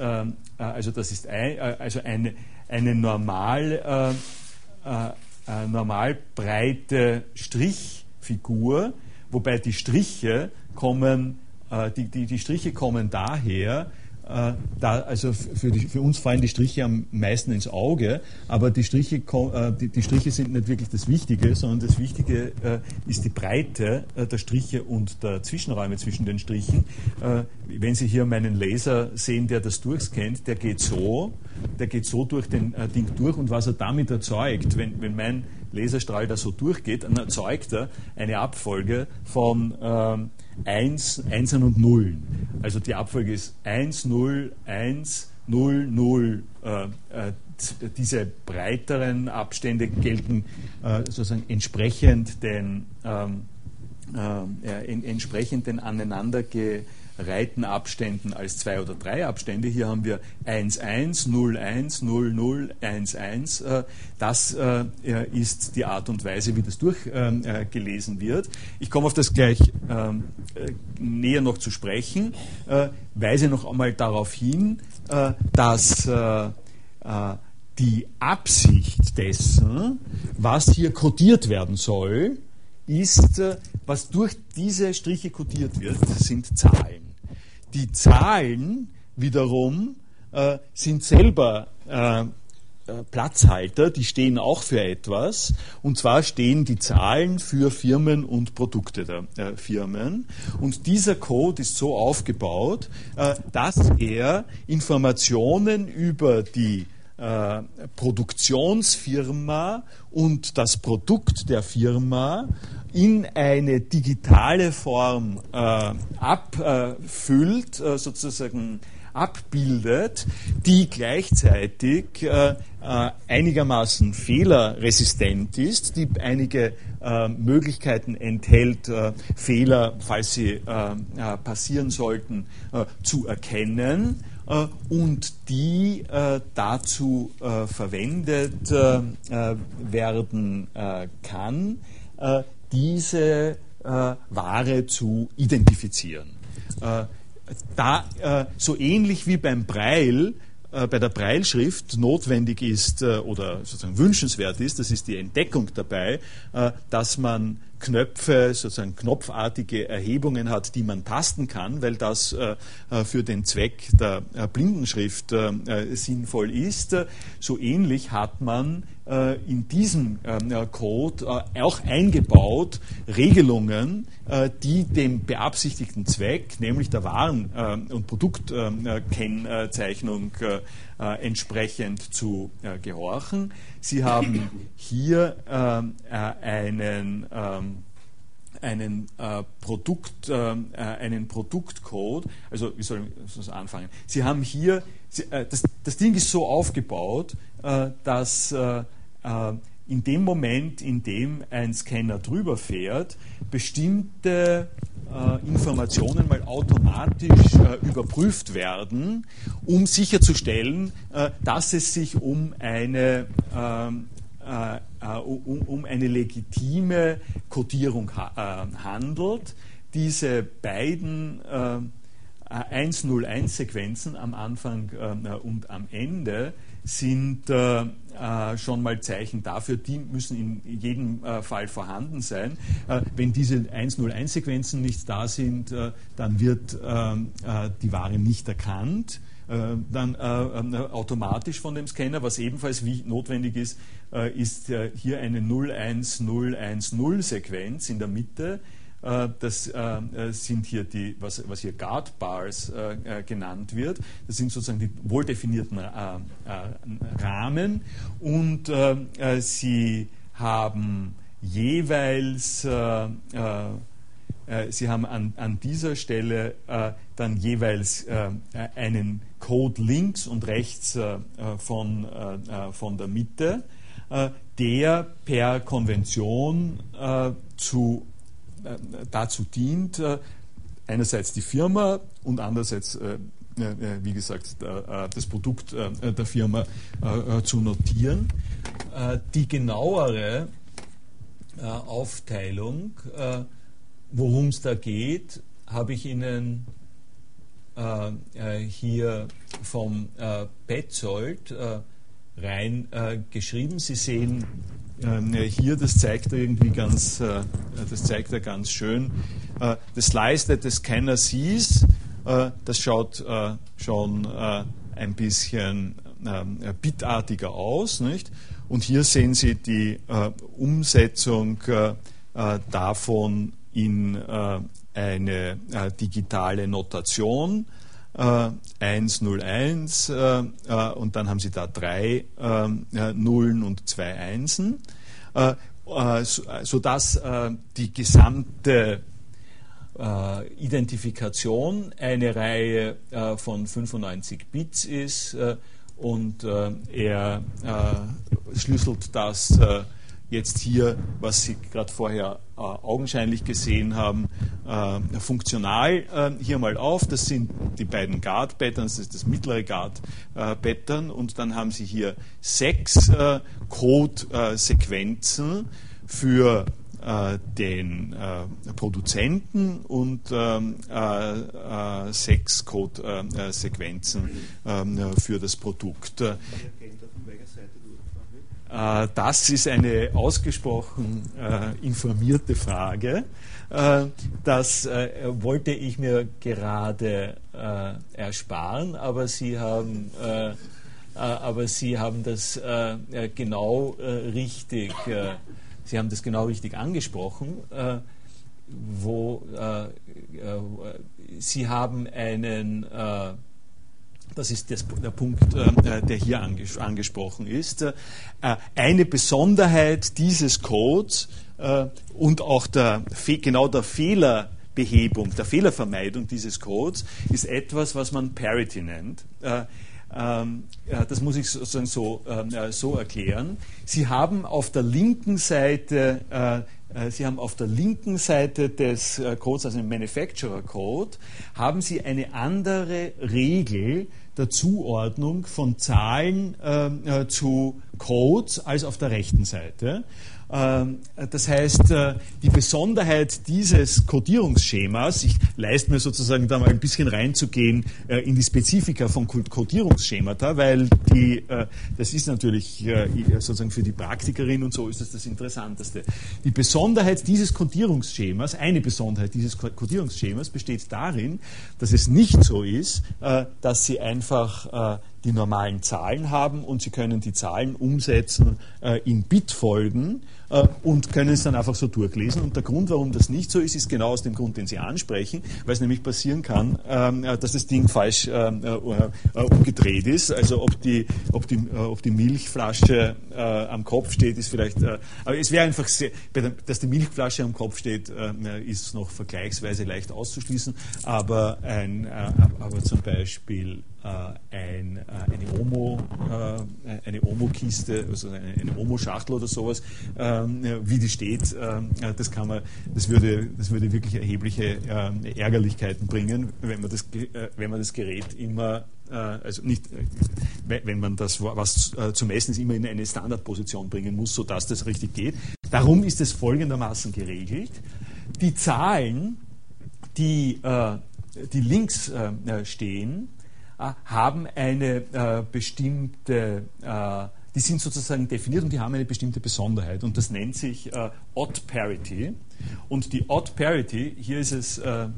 also das ist ein, also eine, eine normal, normal breite Strich Figur, wobei die Striche kommen, äh, die, die, die Striche kommen daher, äh, da, also für, die, für, uns fallen die Striche am meisten ins Auge, aber die Striche, äh, die, die Striche sind nicht wirklich das Wichtige, sondern das Wichtige äh, ist die Breite äh, der Striche und der Zwischenräume zwischen den Strichen. Äh, wenn Sie hier meinen Laser sehen, der das durchscannt, der geht so, der geht so durch den Ding durch und was er damit erzeugt, wenn, wenn mein Laserstrahl da so durchgeht, dann erzeugt er eine Abfolge von ähm, 1, Einsen und Nullen. Also die Abfolge ist 1, 0, 1, 0, 0. Äh, äh, diese breiteren Abstände gelten äh, sozusagen entsprechend den, ähm, äh, entsprechend den aneinander ge, reiten Abständen als zwei oder drei Abstände. Hier haben wir 1, 1, 0, 1, 0, 0, 1, 1. Das äh, ist die Art und Weise, wie das durchgelesen äh, wird. Ich komme auf das gleich ähm, äh, näher noch zu sprechen, weise noch einmal darauf hin, dass die Absicht dessen, was hier kodiert werden soll, ist, was durch diese Striche kodiert wird, sind Zahlen. Die Zahlen wiederum äh, sind selber äh, äh, Platzhalter, die stehen auch für etwas. Und zwar stehen die Zahlen für Firmen und Produkte der äh, Firmen. Und dieser Code ist so aufgebaut, äh, dass er Informationen über die äh, Produktionsfirma und das Produkt der Firma in eine digitale Form äh, abfüllt, äh, sozusagen abbildet, die gleichzeitig äh, äh, einigermaßen fehlerresistent ist, die einige äh, Möglichkeiten enthält, äh, Fehler, falls sie passieren sollten, zu erkennen. äh, und die äh, dazu äh, verwendet werden kann, diese Ware zu identifizieren. Da, so ähnlich wie beim Braille bei der Breilschrift notwendig ist oder sozusagen wünschenswert ist, das ist die Entdeckung dabei, dass man Knöpfe, sozusagen knopfartige Erhebungen hat, die man tasten kann, weil das äh, äh für den Zweck der äh, Blindenschrift äh, äh, sinnvoll ist. So ähnlich hat man äh, in diesem Code auch eingebaut Regelungen, die dem beabsichtigten Zweck, nämlich der Waren- und Produktkennzeichnung, entsprechend zu gehorchen. Sie haben hier ähm, einen, ähm, einen, äh, Produkt, äh, äh, einen Produktcode, also wie soll ich das anfangen? Sie haben hier, Sie, äh, das, das, Ding ist so aufgebaut, äh, dass in dem Moment, in dem ein Scanner drüber fährt, bestimmte äh, Informationen mal automatisch äh, überprüft werden, um sicherzustellen, äh, dass es sich um eine, ähm, äh, äh, um, um, eine legitime Codierung ha äh, handelt. Diese beiden 101-Sequenzen am Anfang und am Ende sind äh, äh, schon mal Zeichen dafür, die müssen in jedem äh, Fall vorhanden sein. Äh, wenn diese 101-Sequenzen nicht da sind, äh, dann wird äh, die Ware nicht erkannt. Dann automatisch von dem Scanner, was ebenfalls notwendig ist, ist hier eine 01010-Sequenz in der Mitte, äh, das äh, sind hier die, was, hier Guard Bars äh, genannt wird. Das sind sozusagen die wohldefinierten Rahmen. Und sie haben jeweils Sie haben an, dieser Stelle äh, dann jeweils äh, einen Code links und rechts äh, von der Mitte, der per Konvention zu äh, dazu dient, äh, einerseits die Firma und andererseits, äh, wie gesagt, das Produkt der Firma zu notieren. Die genauere Aufteilung, worum es da geht, habe ich Ihnen hier vom Petzold rein geschrieben. Sie sehen ähm, hier, das zeigt er irgendwie ganz, äh, das zeigt er ganz schön. Äh, slice that the scanner sees, äh, das schaut äh, schon äh, ein bisschen ähm, bitartiger aus, nicht? Und hier sehen Sie die äh, Umsetzung davon in eine digitale Notation. 101 äh, äh, und dann haben Sie da drei äh, Nullen und zwei Einsen, sodass die gesamte Identifikation eine Reihe von 95 Bits ist und er schlüsselt das jetzt hier, was Sie gerade vorher äh, augenscheinlich gesehen haben, äh, funktional äh, hier mal auf. Das sind die beiden Guard-Patterns, das ist das mittlere Guard-Pattern und dann haben Sie hier sechs äh, Code-Sequenzen für äh, den äh, Produzenten und ähm, sechs Code-Sequenzen ähm, für das Produkt. Äh, das ist eine ausgesprochen äh, informierte Frage. Äh, das wollte ich mir gerade ersparen, aber Sie haben, aber Sie haben das genau richtig, Sie haben das genau richtig angesprochen. wo Sie haben einen das ist das, der Punkt, äh, der hier anges angesprochen ist, äh, eine Besonderheit dieses Codes äh, und auch der, genau der Fehlerbehebung, der Fehlervermeidung dieses Codes ist etwas, was man Parity nennt. Ähm, das muss ich sozusagen so, ähm, so erklären. Sie haben auf der linken Seite Sie haben auf der linken Seite des Codes, also im Manufacturer Code, haben Sie eine andere Regel der Zuordnung von Zahlen äh, äh, zu Codes als auf der rechten Seite. Ähm, das heißt, äh, die Besonderheit dieses Codierungsschemas, ich leiste mir sozusagen da mal ein bisschen reinzugehen äh, in die Spezifika von Codierungsschemata, weil die, äh, das ist natürlich sozusagen für die Praktikerin und so ist das das Interessanteste. Die Besonderheit dieses Codierungsschemas, eine Besonderheit dieses Codierungsschemas besteht darin, dass es nicht so ist, dass sie einfach die normalen Zahlen haben und Sie können die Zahlen umsetzen in Bitfolgen und können es dann einfach so durchlesen. Und der Grund, warum das nicht so ist, ist genau aus dem Grund, den Sie ansprechen, weil es nämlich passieren kann, ähm, äh, dass das Ding falsch ähm, äh, äh, umgedreht ist. Also ob die, ob die, äh, ob die Milchflasche am Kopf steht, ist vielleicht, aber es wäre einfach, sehr, dass die Milchflasche am Kopf steht, ist noch vergleichsweise leicht auszuschließen, aber, ein, aber zum Beispiel äh, ein, äh, eine Omo, äh, eine Omo-Kiste, also eine, eine Omo-Schachtel oder sowas, ähm, wie die steht, das kann man, das würde, das würde wirklich erhebliche Ärgerlichkeiten bringen, wenn man das, wenn man das Gerät immer also nicht, wenn man das, was zu messen ist, immer in eine Standardposition bringen muss, sodass das richtig geht. Darum ist es folgendermaßen geregelt. Die Zahlen, die die links stehen, haben eine bestimmte die sind sozusagen definiert und die haben eine bestimmte Besonderheit und das nennt sich äh, Odd Parity. Und die Odd Parity, hier ist es, äh,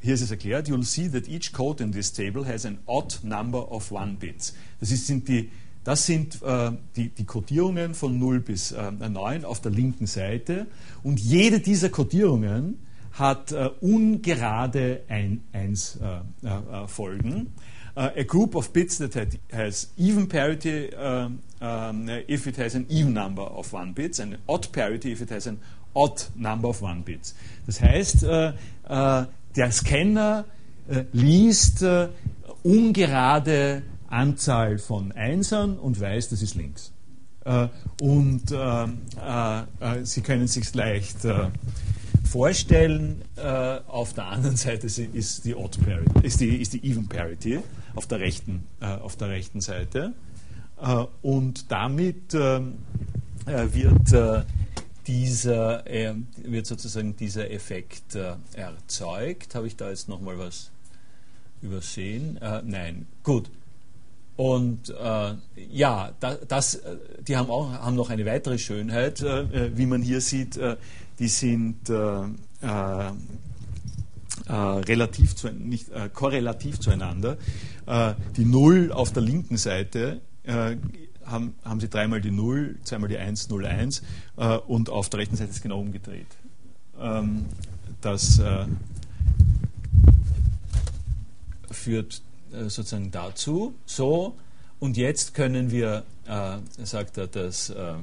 hier ist es erklärt, you'll see that each code in this table has an odd number of one bits. Das, ist, sind die, das sind äh, die, die Codierungen von 0 bis äh, 9 auf der linken Seite und jede dieser Codierungen hat äh, ungerade ein, 1 äh, äh, Folgen. Uh, a group of bits that has even parity um, um, if it has an even number of one bits and odd parity if it has an odd number of one bits. Das heißt, uh, der Scanner uh, liest ungerade Anzahl von Einsern und weiß, das ist links. Und Sie können sich leicht vorstellen. Äh, auf der anderen Seite ist die, Odd Parity, ist die, ist die Even Parity auf der rechten, äh, auf der rechten Seite. Äh, und damit ähm, äh, wird, dieser, äh, wird sozusagen dieser Effekt erzeugt. Habe ich da jetzt nochmal was übersehen? nein, gut. Und äh, ja, da, das, die haben auch haben noch eine weitere Schönheit, äh, wie man hier sieht die sind äh, äh, äh, relativ zu, nicht, korrelativ zueinander. Äh, die Null auf der linken Seite haben, haben Sie dreimal die Null, zweimal die 1, 0, 1 und auf der rechten Seite ist es genau umgedreht. Ähm, das führt sozusagen dazu. So, und jetzt können wir, äh, sagt er, das, äh,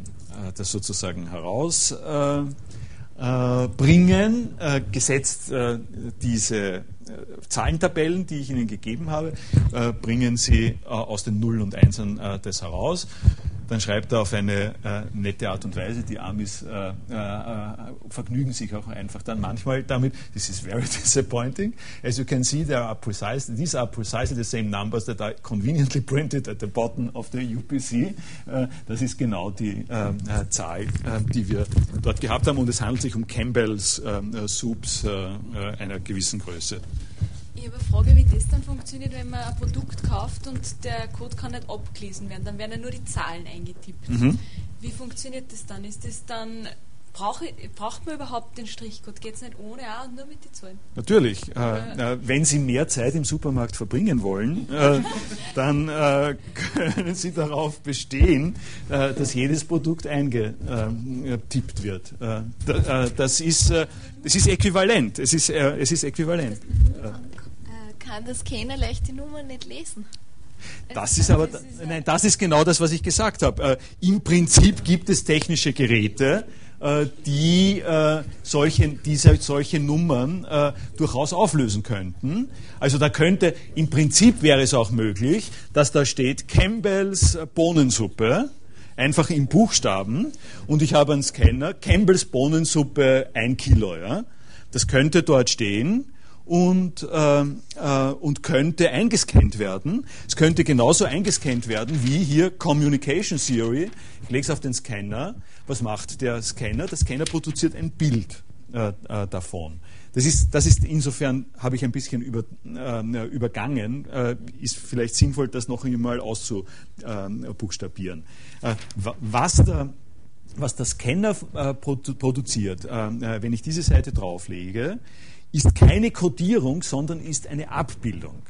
das sozusagen heraus äh, äh, bringen, äh, gesetzt äh, diese Zahlentabellen, die ich Ihnen gegeben habe, bringen Sie aus den Nullen und Einsen das heraus dann schreibt er auf eine äh, nette Art und Weise, die Amis äh, äh, vergnügen sich auch einfach dann manchmal damit. This is very disappointing. As you can see, there are precise, these are precisely the same numbers that are conveniently printed at the bottom of the UPC. Äh, das ist genau die äh, äh, Zahl, die wir dort gehabt haben und es handelt sich um Campbell's Soups einer gewissen Größe. Ich habe eine Frage, wie das dann funktioniert, wenn man ein Produkt kauft und der Code kann nicht abgelesen werden. Dann werden ja nur die Zahlen eingetippt. Mhm. Wie funktioniert das dann? Ist das dann Brauche, braucht man überhaupt den Strichcode? Geht es nicht ohne auch und nur mit den Zahlen? Natürlich. Äh, äh, wenn Sie mehr Zeit im Supermarkt verbringen wollen, äh, dann äh, können Sie darauf bestehen, äh, dass jedes Produkt eingetippt wird. Äh, das, ist, das ist äquivalent. Es ist, es ist äquivalent kann das Scanner leicht die Nummer nicht lesen. Das ist aber, nein, das ist genau das, was ich gesagt habe. Äh, Im Prinzip gibt es technische Geräte, äh, die äh, solche, diese, solche Nummern durchaus auflösen könnten. Also da könnte, im Prinzip wäre es auch möglich, dass da steht Campbells Bohnensuppe, einfach in Buchstaben, und ich habe einen Scanner, Campbells Bohnensuppe ein Kilo. Ja? Das könnte dort stehen und, äh, äh, und könnte eingescannt werden. Es könnte genauso eingescannt werden wie hier Communication Theory. Ich lege es auf den Scanner. Was macht der Scanner? Der Scanner produziert ein Bild äh, äh davon. Das ist, das ist insofern, habe ich ein bisschen über, äh, übergangen, äh, ist vielleicht sinnvoll, das noch einmal auszubuchstabieren. Äh, was der was der Scanner äh, produziert, äh, wenn ich diese Seite drauflege, ist keine Codierung, sondern ist eine Abbildung.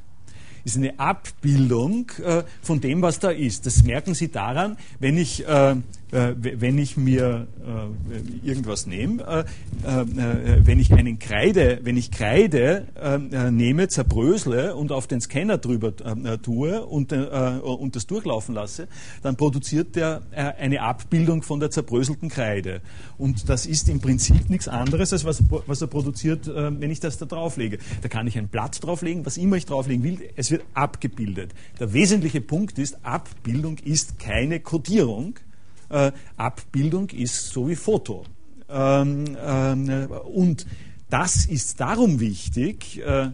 Ist eine Abbildung äh, von dem, was da ist. Das merken Sie daran, wenn ich äh, äh, wenn ich mir äh, irgendwas nehme, äh, äh, wenn ich einen Kreide, wenn ich Kreide äh, nehme, zerbrösle und auf den Scanner drüber äh, tue und, und das durchlaufen lasse, dann produziert der eine Abbildung von der zerbröselten Kreide. Und das ist im Prinzip nichts anderes, als was, was er produziert, wenn ich das da drauflege. Da kann ich ein Blatt drauflegen, was immer ich drauflegen will, es wird abgebildet. Der wesentliche Punkt ist, Abbildung ist keine Kodierung äh, Abbildung ist so wie Foto. Ähm, ähm, und das ist darum wichtig, äh,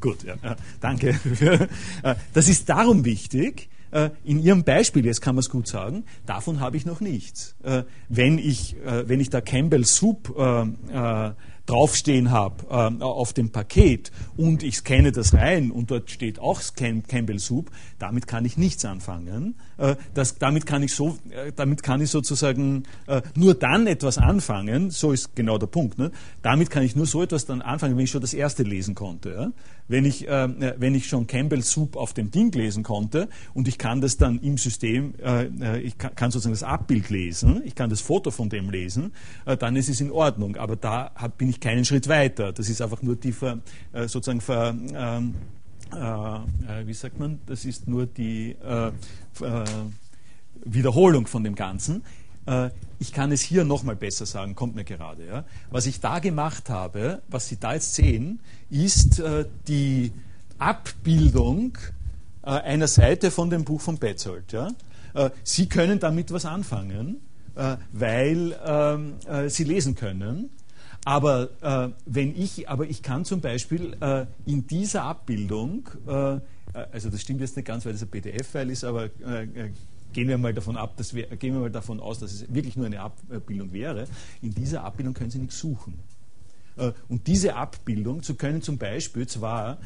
gut, ja, ja, danke, äh, das ist darum wichtig, äh, in Ihrem Beispiel, jetzt kann man es gut sagen, davon habe ich noch nichts. Äh, wenn, ich, äh, wenn ich da Campbell Soup draufstehen habe äh, auf dem Paket und ich scanne das rein und dort steht auch Cam Campbell Soup, damit kann ich nichts anfangen. Äh, das, damit, kann ich so, äh, damit kann ich sozusagen äh, nur dann etwas anfangen, so ist genau der Punkt. Ne? Damit kann ich nur so etwas dann anfangen, wenn ich schon das erste lesen konnte. Ja? Wenn, ich, äh, wenn ich schon Campbell Soup auf dem Ding lesen konnte und ich kann das dann im System, äh, ich kann, sozusagen das Abbild lesen, ich kann das Foto von dem lesen, dann ist es in Ordnung. Aber da hab, bin ich keinen Schritt weiter. Das ist einfach nur die Ver, sozusagen Ver, ähm, äh, wie sagt man, das ist nur die äh, äh, Wiederholung von dem Ganzen. Äh, ich kann es hier nochmal besser sagen, kommt mir gerade. Ja. Was ich da gemacht habe, was Sie da jetzt sehen, ist äh, die Abbildung äh, einer Seite von dem Buch von Petzold. Ja. Sie können damit was anfangen, weil ähm, Sie lesen können. Aber äh, wenn ich, aber ich kann zum Beispiel äh, in dieser Abbildung, äh, also das stimmt jetzt nicht ganz, weil das ein PDF-File ist, aber gehen wir mal davon ab, dass wir, gehen wir mal davon aus, dass es wirklich nur eine Abbildung wäre. In dieser Abbildung können Sie nichts suchen. Äh, und diese Abbildung zu können zum Beispiel zwar,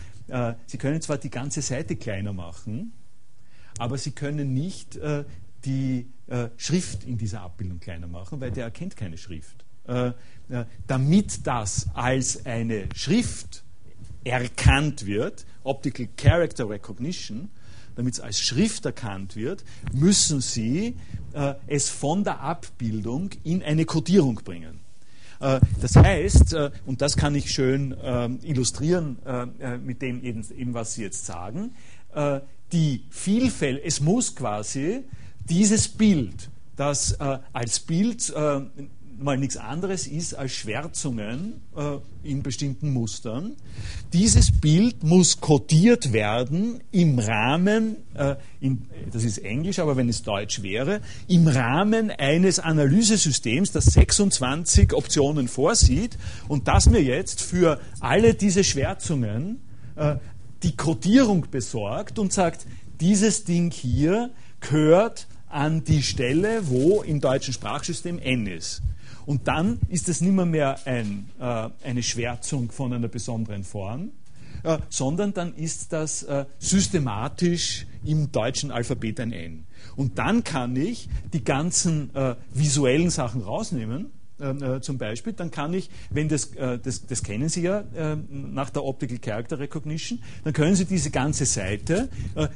Sie können zwar die ganze Seite kleiner machen, aber Sie können nicht die Schrift in dieser Abbildung kleiner machen, weil der erkennt keine Schrift. Äh, damit das als eine Schrift erkannt wird, Optical Character Recognition, damit es als Schrift erkannt wird, müssen Sie äh, es von der Abbildung in eine Codierung bringen. Äh, das heißt, äh, und das kann ich schön ähm, illustrieren äh, mit dem, was Sie jetzt sagen, äh, die Vielfalt, es muss quasi dieses Bild, das als Bild mal nichts anderes ist als Schwärzungen äh, in bestimmten Mustern. Dieses Bild muss kodiert werden im Rahmen, äh, in, das ist Englisch, aber wenn es Deutsch wäre, im Rahmen eines Analysesystems, das 26 Optionen vorsieht und das mir jetzt für alle diese Schwärzungen äh, die Kodierung besorgt und sagt, dieses Ding hier gehört an die Stelle, wo im deutschen Sprachsystem n ist. Und dann ist es nicht mehr, ein, äh, eine Schwärzung von einer besonderen Form, äh, sondern dann ist das äh, systematisch im deutschen Alphabet ein N. Und dann kann ich die ganzen äh, visuellen Sachen rausnehmen. Äh, äh, zum Beispiel, dann kann ich, wenn das, das, das kennen Sie ja nach der Optical Character Recognition, dann können Sie diese ganze Seite,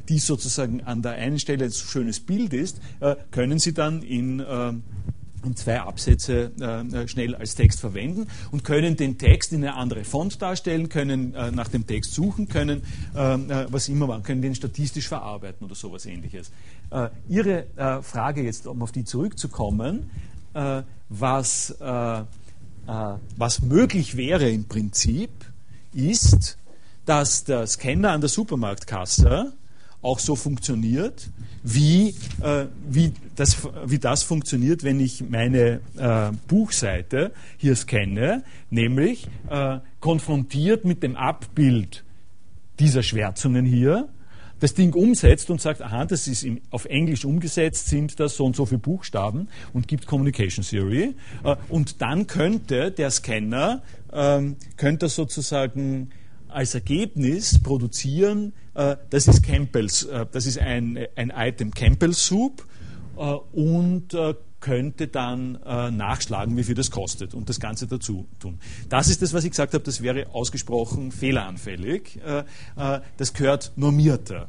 die sozusagen an der einen Stelle ein schönes Bild ist, können Sie dann in und zwei Absätze äh, schnell als Text verwenden und können den Text in eine andere Font darstellen, können äh, nach dem Text suchen, können äh, äh was immer machen, können den statistisch verarbeiten oder sowas ähnliches. Äh, Ihre äh, Frage jetzt, um auf die zurückzukommen, was, was möglich wäre im Prinzip, ist, dass der Scanner an der Supermarktkasse auch so funktioniert, wie, äh, wie, das, wie das funktioniert, wenn ich meine äh, Buchseite hier scanne, nämlich äh, konfrontiert mit dem Abbild dieser Schwärzungen hier, das Ding umsetzt und sagt, aha, das ist im, auf Englisch umgesetzt, sind das so und so viele Buchstaben und gibt Communication Theory. Äh, und dann könnte der Scanner, ähm, könnte sozusagen als Ergebnis produzieren, äh, das ist Campbell's, äh, das ist ein, ein Item Campbell Soup äh, und könnte dann nachschlagen, wie viel das kostet und das Ganze dazu tun. Das ist das, was ich gesagt habe, das wäre ausgesprochen fehleranfällig. das gehört normierter.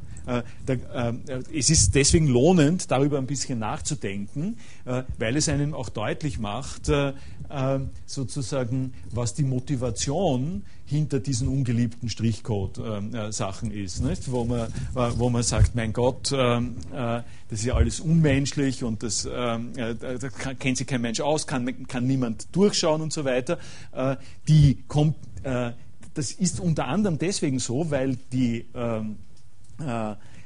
es ist deswegen lohnend, darüber ein bisschen nachzudenken, weil es einem auch deutlich macht, sozusagen, was die Motivation hinter diesen ungeliebten Strichcode-Sachen äh, ist, nicht? Wo, man, äh, wo man sagt, mein Gott, äh, äh, das ist ja alles unmenschlich und das, ähm, äh, da kennt sich kein Mensch aus, kann, kann niemand durchschauen und so weiter. Die kommt, das ist unter anderem deswegen so, weil die ähm,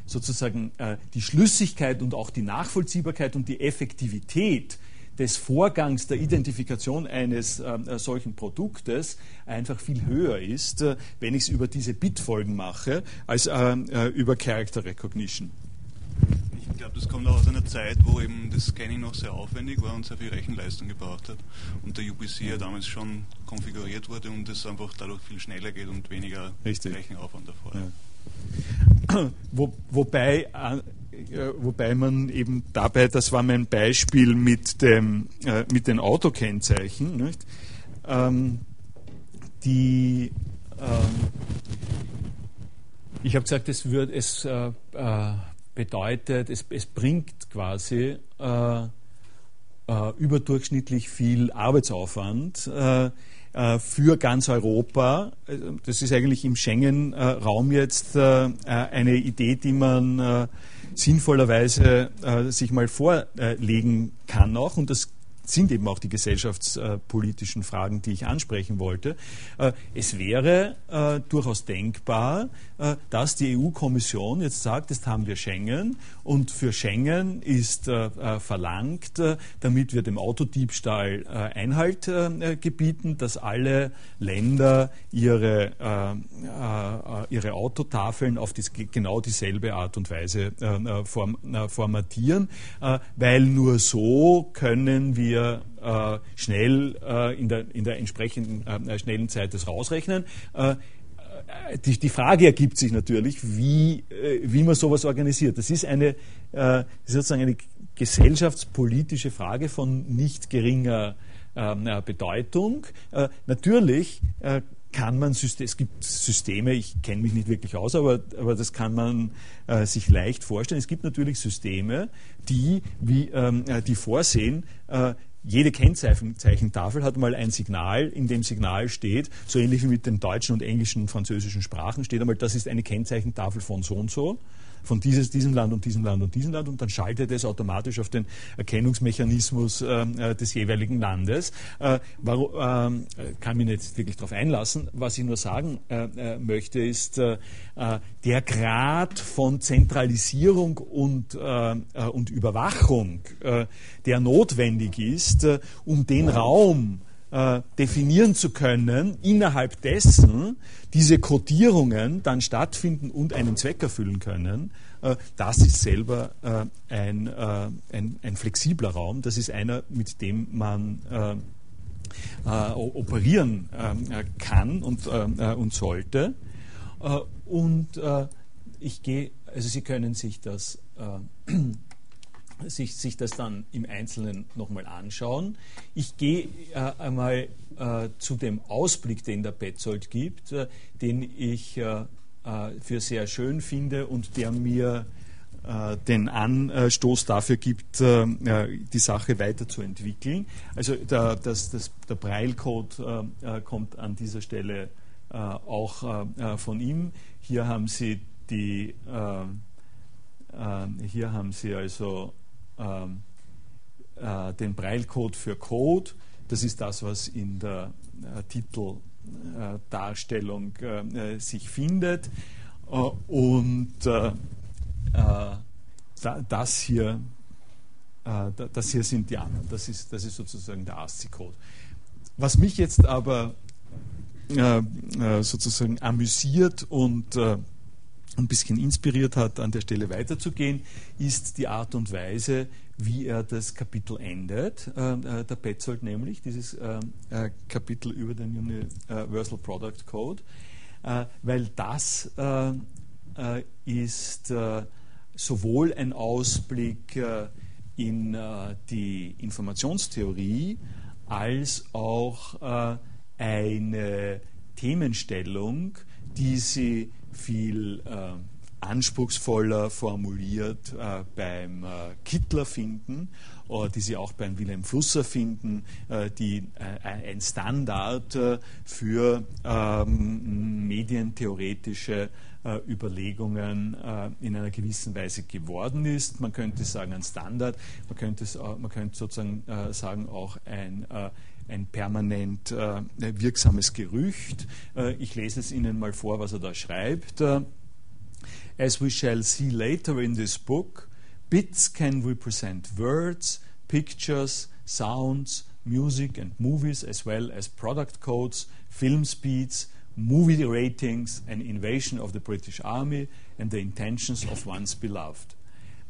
sozusagen die Schlüssigkeit und auch die Nachvollziehbarkeit und die Effektivität des Vorgangs der Identifikation eines äh, solchen Produktes einfach viel höher ist, äh, wenn ich es über diese Bitfolgen mache, als äh, äh über Character Recognition. Ich glaube, das kommt auch aus einer Zeit, wo eben das Scanning noch sehr aufwendig war und sehr viel Rechenleistung gebraucht hat. Und der UPC ja damals schon konfiguriert wurde und es einfach dadurch viel schneller geht und weniger Richtig. Rechenaufwand davor. Ja. Wo, wobei, äh, wobei man eben dabei, das war mein Beispiel mit, dem, äh, mit den Autokennzeichen? Ähm, die ähm, ich habe gesagt, es, wird, es äh, äh, bedeutet, es, es, bringt quasi äh, äh überdurchschnittlich viel Arbeitsaufwand äh, für ganz Europa. Das ist eigentlich im Schengen-Raum jetzt eine Idee, die man sinnvollerweise sich mal vorlegen kann auch. Und das sind eben auch die gesellschaftspolitischen Fragen, die ich ansprechen wollte. Äh, es wäre äh, durchaus denkbar, äh, dass die EU-Kommission jetzt sagt, jetzt haben wir Schengen und für Schengen ist verlangt, damit wir dem Autodiebstahl Einhalt gebieten, dass alle Länder ihre, ihre Autotafeln auf genau dieselbe Art und Weise formatieren, weil nur so können wir äh, schnell äh, in, der, in der entsprechenden äh, schnellen Zeit das rausrechnen. Äh, äh, die, die, Frage ergibt sich natürlich, wie, äh, wie man sowas organisiert. Das ist eine sozusagen eine gesellschaftspolitische Frage von nicht geringer ähm, Bedeutung. natürlich kann man, es gibt Systeme, ich kenne mich nicht wirklich aus, aber, aber das kann man äh, sich leicht vorstellen. Es gibt natürlich Systeme, die, wie, ähm, die vorsehen, äh, jede Kennzeichentafel hat mal ein Signal, in dem Signal steht, so ähnlich wie mit den deutschen und englischen und französischen Sprachen, steht einmal, das ist eine Kennzeichentafel von so und so von dieses, diesem Land und diesem Land und diesem Land und dann schaltet es automatisch auf den Erkennungsmechanismus ähm, äh, des jeweiligen Landes. Äh, warum, äh, kann mich nicht wirklich darauf einlassen. Was ich nur sagen äh, äh, möchte, ist, äh, der Grad von Zentralisierung und, und Überwachung, der notwendig ist, um den Raum, äh, definieren zu können, innerhalb dessen diese Codierungen dann stattfinden und einen Zweck erfüllen können, äh, das ist selber äh, ein, ein, ein, flexibler Raum. Das ist einer, mit dem man operieren kann und, und sollte. und ich gehe, also Sie können sich das sich, sich das dann im Einzelnen nochmal anschauen. Ich gehe äh, einmal äh, zu dem Ausblick, den der Petzold gibt, äh, den ich äh, äh, für sehr schön finde und der mir äh, den Anstoß dafür gibt, die Sache weiterzuentwickeln. Also der, das, das, der Braille-Code kommt an dieser Stelle auch von ihm. Hier haben Sie die hier haben Sie also ähm, äh, den Braille-Code für Code. Das ist das, was in der äh, Titeldarstellung äh, äh, sich findet. Äh, und äh, das hier das hier sind die anderen. Das ist, das ist sozusagen der ASCII-Code. Was mich jetzt aber sozusagen amüsiert und ein bisschen inspiriert hat, an der Stelle weiterzugehen, ist die Art und Weise, wie er das Kapitel endet. Äh, äh der Petzold nämlich, dieses äh, äh, Kapitel über den Universal Product Code, äh, weil das äh, ist sowohl ein Ausblick in die Informationstheorie als auch eine Themenstellung, die sie viel äh, anspruchsvoller formuliert äh, beim äh, Kittler finden, äh, die Sie auch beim Wilhelm Flusser finden, äh, die äh, ein Standard für ähm, medientheoretische Überlegungen in einer gewissen Weise geworden ist. Man könnte sagen ein Standard, man könnte, man könnte sozusagen sagen auch ein ein permanent äh, wirksames Gerücht. Äh, ich lese es Ihnen mal vor, was er da schreibt. Äh, As we shall see later in this book, bits can represent words, pictures, sounds, music and movies, as well as product codes, film speeds, movie ratings, an invasion of the British Army, and the intentions of one's beloved.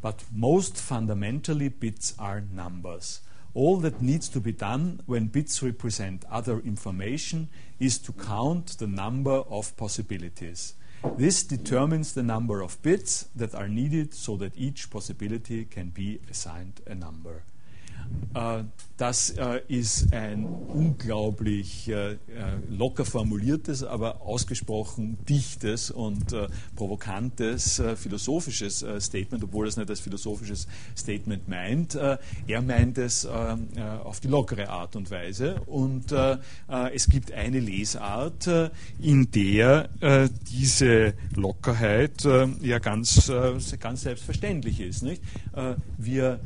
but most fundamentally bits are numbers. All that needs to be done when bits represent other information is to count the number of possibilities. This determines the number of bits that are needed so that each possibility can be assigned a number. Äh, das äh, ist ein unglaublich äh, locker formuliertes, aber ausgesprochen dichtes und provokantes philosophisches Statement, obwohl es nicht als philosophisches Statement meint. Er meint es auf die lockere Art und Weise. Und es gibt eine Lesart, in der diese Lockerheit ja ganz, ganz selbstverständlich ist. Nicht? Wir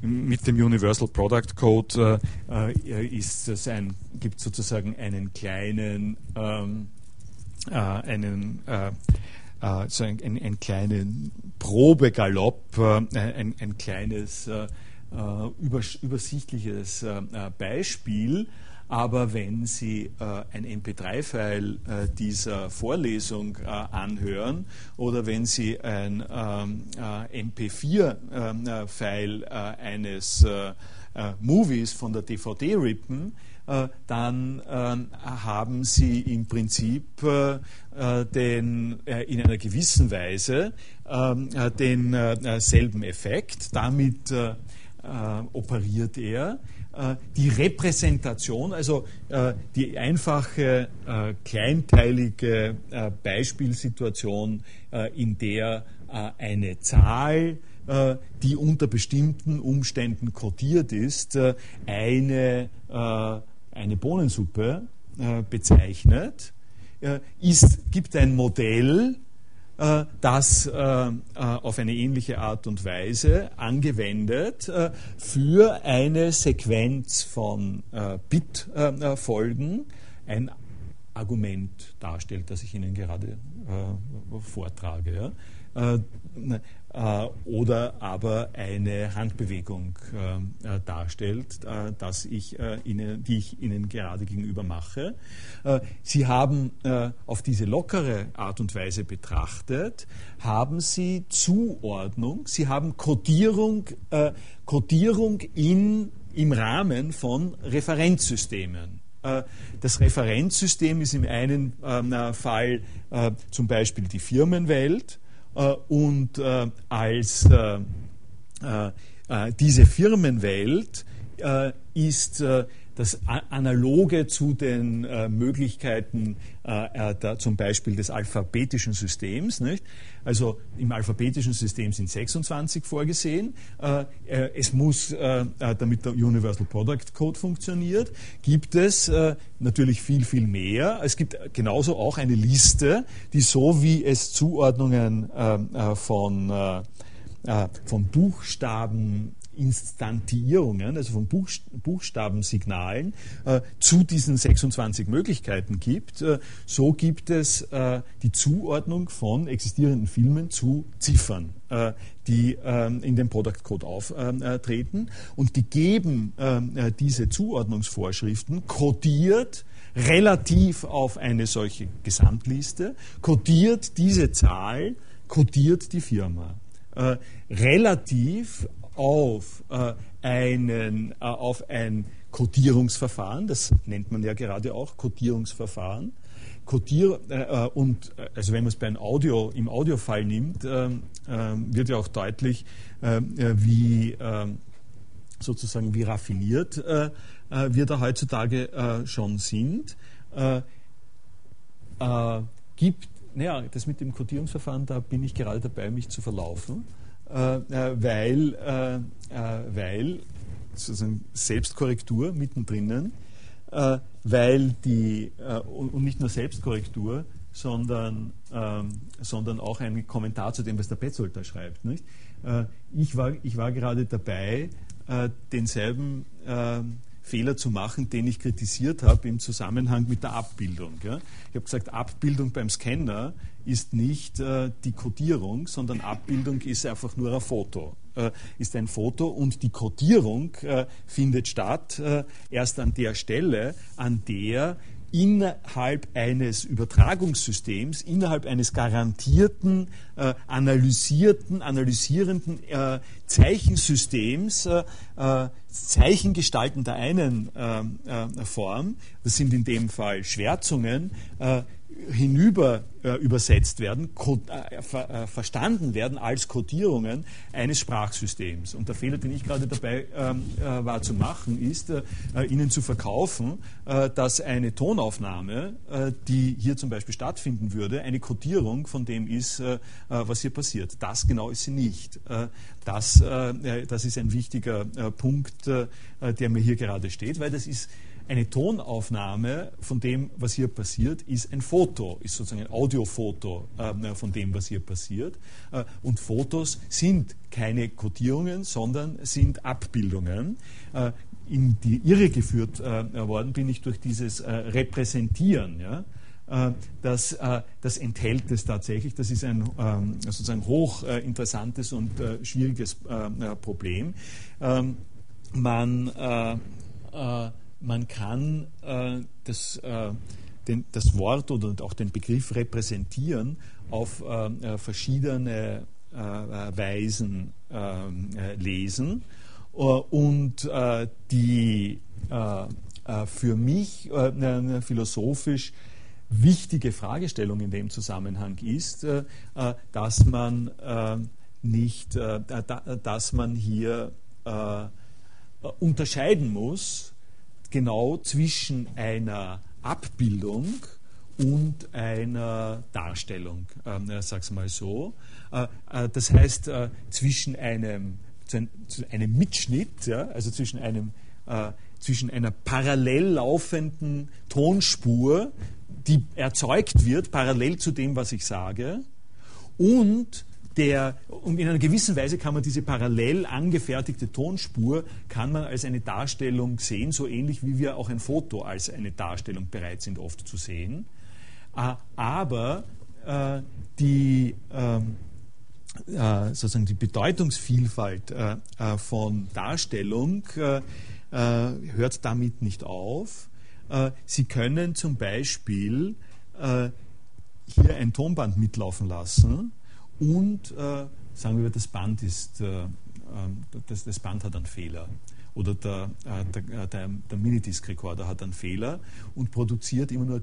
mit dem Universal Product Code äh, äh ist es ein, gibt sozusagen einen kleinen, ähm, äh, einen, äh, äh so ein, ein, einen kleinen Probegalopp, äh, ein, ein kleines übersichtliches Beispiel aber wenn Sie äh, ein MP3-File äh, dieser Vorlesung äh, anhören oder wenn Sie ein ähm, äh, MP4-File äh, eines äh, Movies von der DVD rippen, dann haben Sie im Prinzip den, in einer gewissen Weise denselben Effekt. Damit operiert er. Äh, die Repräsentation, also äh, die einfache, äh, kleinteilige Beispielsituation, in der eine Zahl, die unter bestimmten Umständen kodiert ist, eine, eine Bohnensuppe bezeichnet, ist, gibt ein Modell, das äh, äh, auf eine ähnliche Art und Weise angewendet für eine Sequenz von Bitfolgen ein Argument darstellt, das ich Ihnen gerade vortrage. Äh, oder aber eine Handbewegung äh, darstellt, äh, dass ich, Ihnen, die ich Ihnen gerade gegenüber mache. Sie haben auf diese lockere Art und Weise betrachtet, haben Sie Zuordnung, Sie haben Codierung, Codierung in, im Rahmen von Referenzsystemen. Das Referenzsystem ist im einen Fall zum Beispiel die Firmenwelt, äh, und äh, als äh, diese Firmenwelt ist das Analoge zu den äh, Möglichkeiten äh, da, zum Beispiel des alphabetischen Systems. Nicht? Also im alphabetischen System sind 26 vorgesehen. Äh, es muss, damit der Universal Product Code funktioniert, gibt es natürlich viel, viel mehr. Es gibt genauso auch eine Liste, die so wie es Zuordnungen von von Buchstaben Instantiierungen, also von Buchstabensignalen, äh, zu diesen 26 Möglichkeiten gibt. Äh, so gibt es äh, die Zuordnung von existierenden Filmen zu Ziffern, die ähm, in dem Product Code auftreten. Und die geben ähm, äh, diese Zuordnungsvorschriften kodiert relativ auf eine solche Gesamtliste, kodiert diese Zahl, kodiert die Firma. Äh, relativ auf, äh, einen, äh, auf ein Codierungsverfahren, das nennt man ja gerade auch Codierungsverfahren. Codier, äh, äh und äh, also wenn man es bei Audio, im Audiofall nimmt, ähm, wird ja auch deutlich, wie sozusagen wie raffiniert wir da heutzutage schon sind. gibt, naja, das mit dem Codierungsverfahren, da bin ich gerade dabei, mich zu verlaufen. Äh, äh, weil, äh, weil sozusagen Selbstkorrektur mittendrin, weil die, und nicht nur Selbstkorrektur, sondern, ähm, sondern auch ein Kommentar zu dem, was der Petzold da schreibt. Nicht? ich, war, ich war gerade dabei, denselben ähm, Fehler zu machen, den ich kritisiert habe im Zusammenhang mit der Abbildung. Ja. Ich habe gesagt, Abbildung beim Scanner ist nicht äh, die Codierung, sondern Abbildung ist einfach nur ein Foto. Äh, ist ein Foto und die Codierung äh, findet statt äh, erst an der Stelle, an der innerhalb eines Übertragungssystems, innerhalb eines garantierten, äh, analysierten, analysierenden äh, Zeichensystems äh, äh Zeichen gestalten der einen äh, äh, Form, das sind in dem Fall Schwärzungen, hinüber äh, übersetzt werden, äh, ver, äh, verstanden werden als Codierungen eines Sprachsystems. Und der Fehler, den ich gerade dabei ähm, äh, war zu machen, ist, äh, Ihnen zu verkaufen, äh, dass eine Tonaufnahme, die hier zum Beispiel stattfinden würde, eine Codierung von dem ist, was hier passiert. Das genau ist sie nicht. das, das ist ein wichtiger Punkt, der mir hier gerade steht, weil das ist eine Tonaufnahme von dem, was hier passiert, ist ein Foto, ist sozusagen ein Audiofoto äh, von dem, was hier passiert. Äh, und Fotos sind keine Kodierungen, sondern sind Abbildungen. Äh, in die Irre geführt äh, worden bin ich durch dieses äh, Repräsentieren. Ja? Äh, das, das, enthält es tatsächlich. Das ist ein ähm, sozusagen hochinteressantes und schwieriges Problem. Ähm, man man kann äh, das, äh, den, das Wort oder auch den Begriff repräsentieren auf äh, äh verschiedene äh, Weisen ähm, äh, lesen. und die für mich philosophisch wichtige Fragestellung in dem Zusammenhang ist, dass man nicht, dass man hier unterscheiden muss genau zwischen einer Abbildung und einer Darstellung, äh, sag's mal so. Äh, äh, das heißt, äh, zwischen einem, einem Mitschnitt, ja, also zwischen, einem, äh, zwischen einer parallel laufenden Tonspur, die erzeugt wird, parallel zu dem, was ich sage, und der, und in einer gewissen Weise kann man diese parallel angefertigte Tonspur kann man als eine Darstellung sehen, so ähnlich wie wir auch ein Foto als eine Darstellung bereit sind oft zu sehen. Äh, aber äh, die, ähm, äh, sozusagen die Bedeutungsvielfalt äh, äh, von Darstellung äh, hört damit nicht auf. Sie können zum Beispiel hier ein Tonband mitlaufen lassen und äh, sagen wir, das Band ist, äh, ähm, das, das, Band hat einen Fehler oder der, äh, der, äh, der, der Minidisc-Recorder hat einen Fehler und produziert immer nur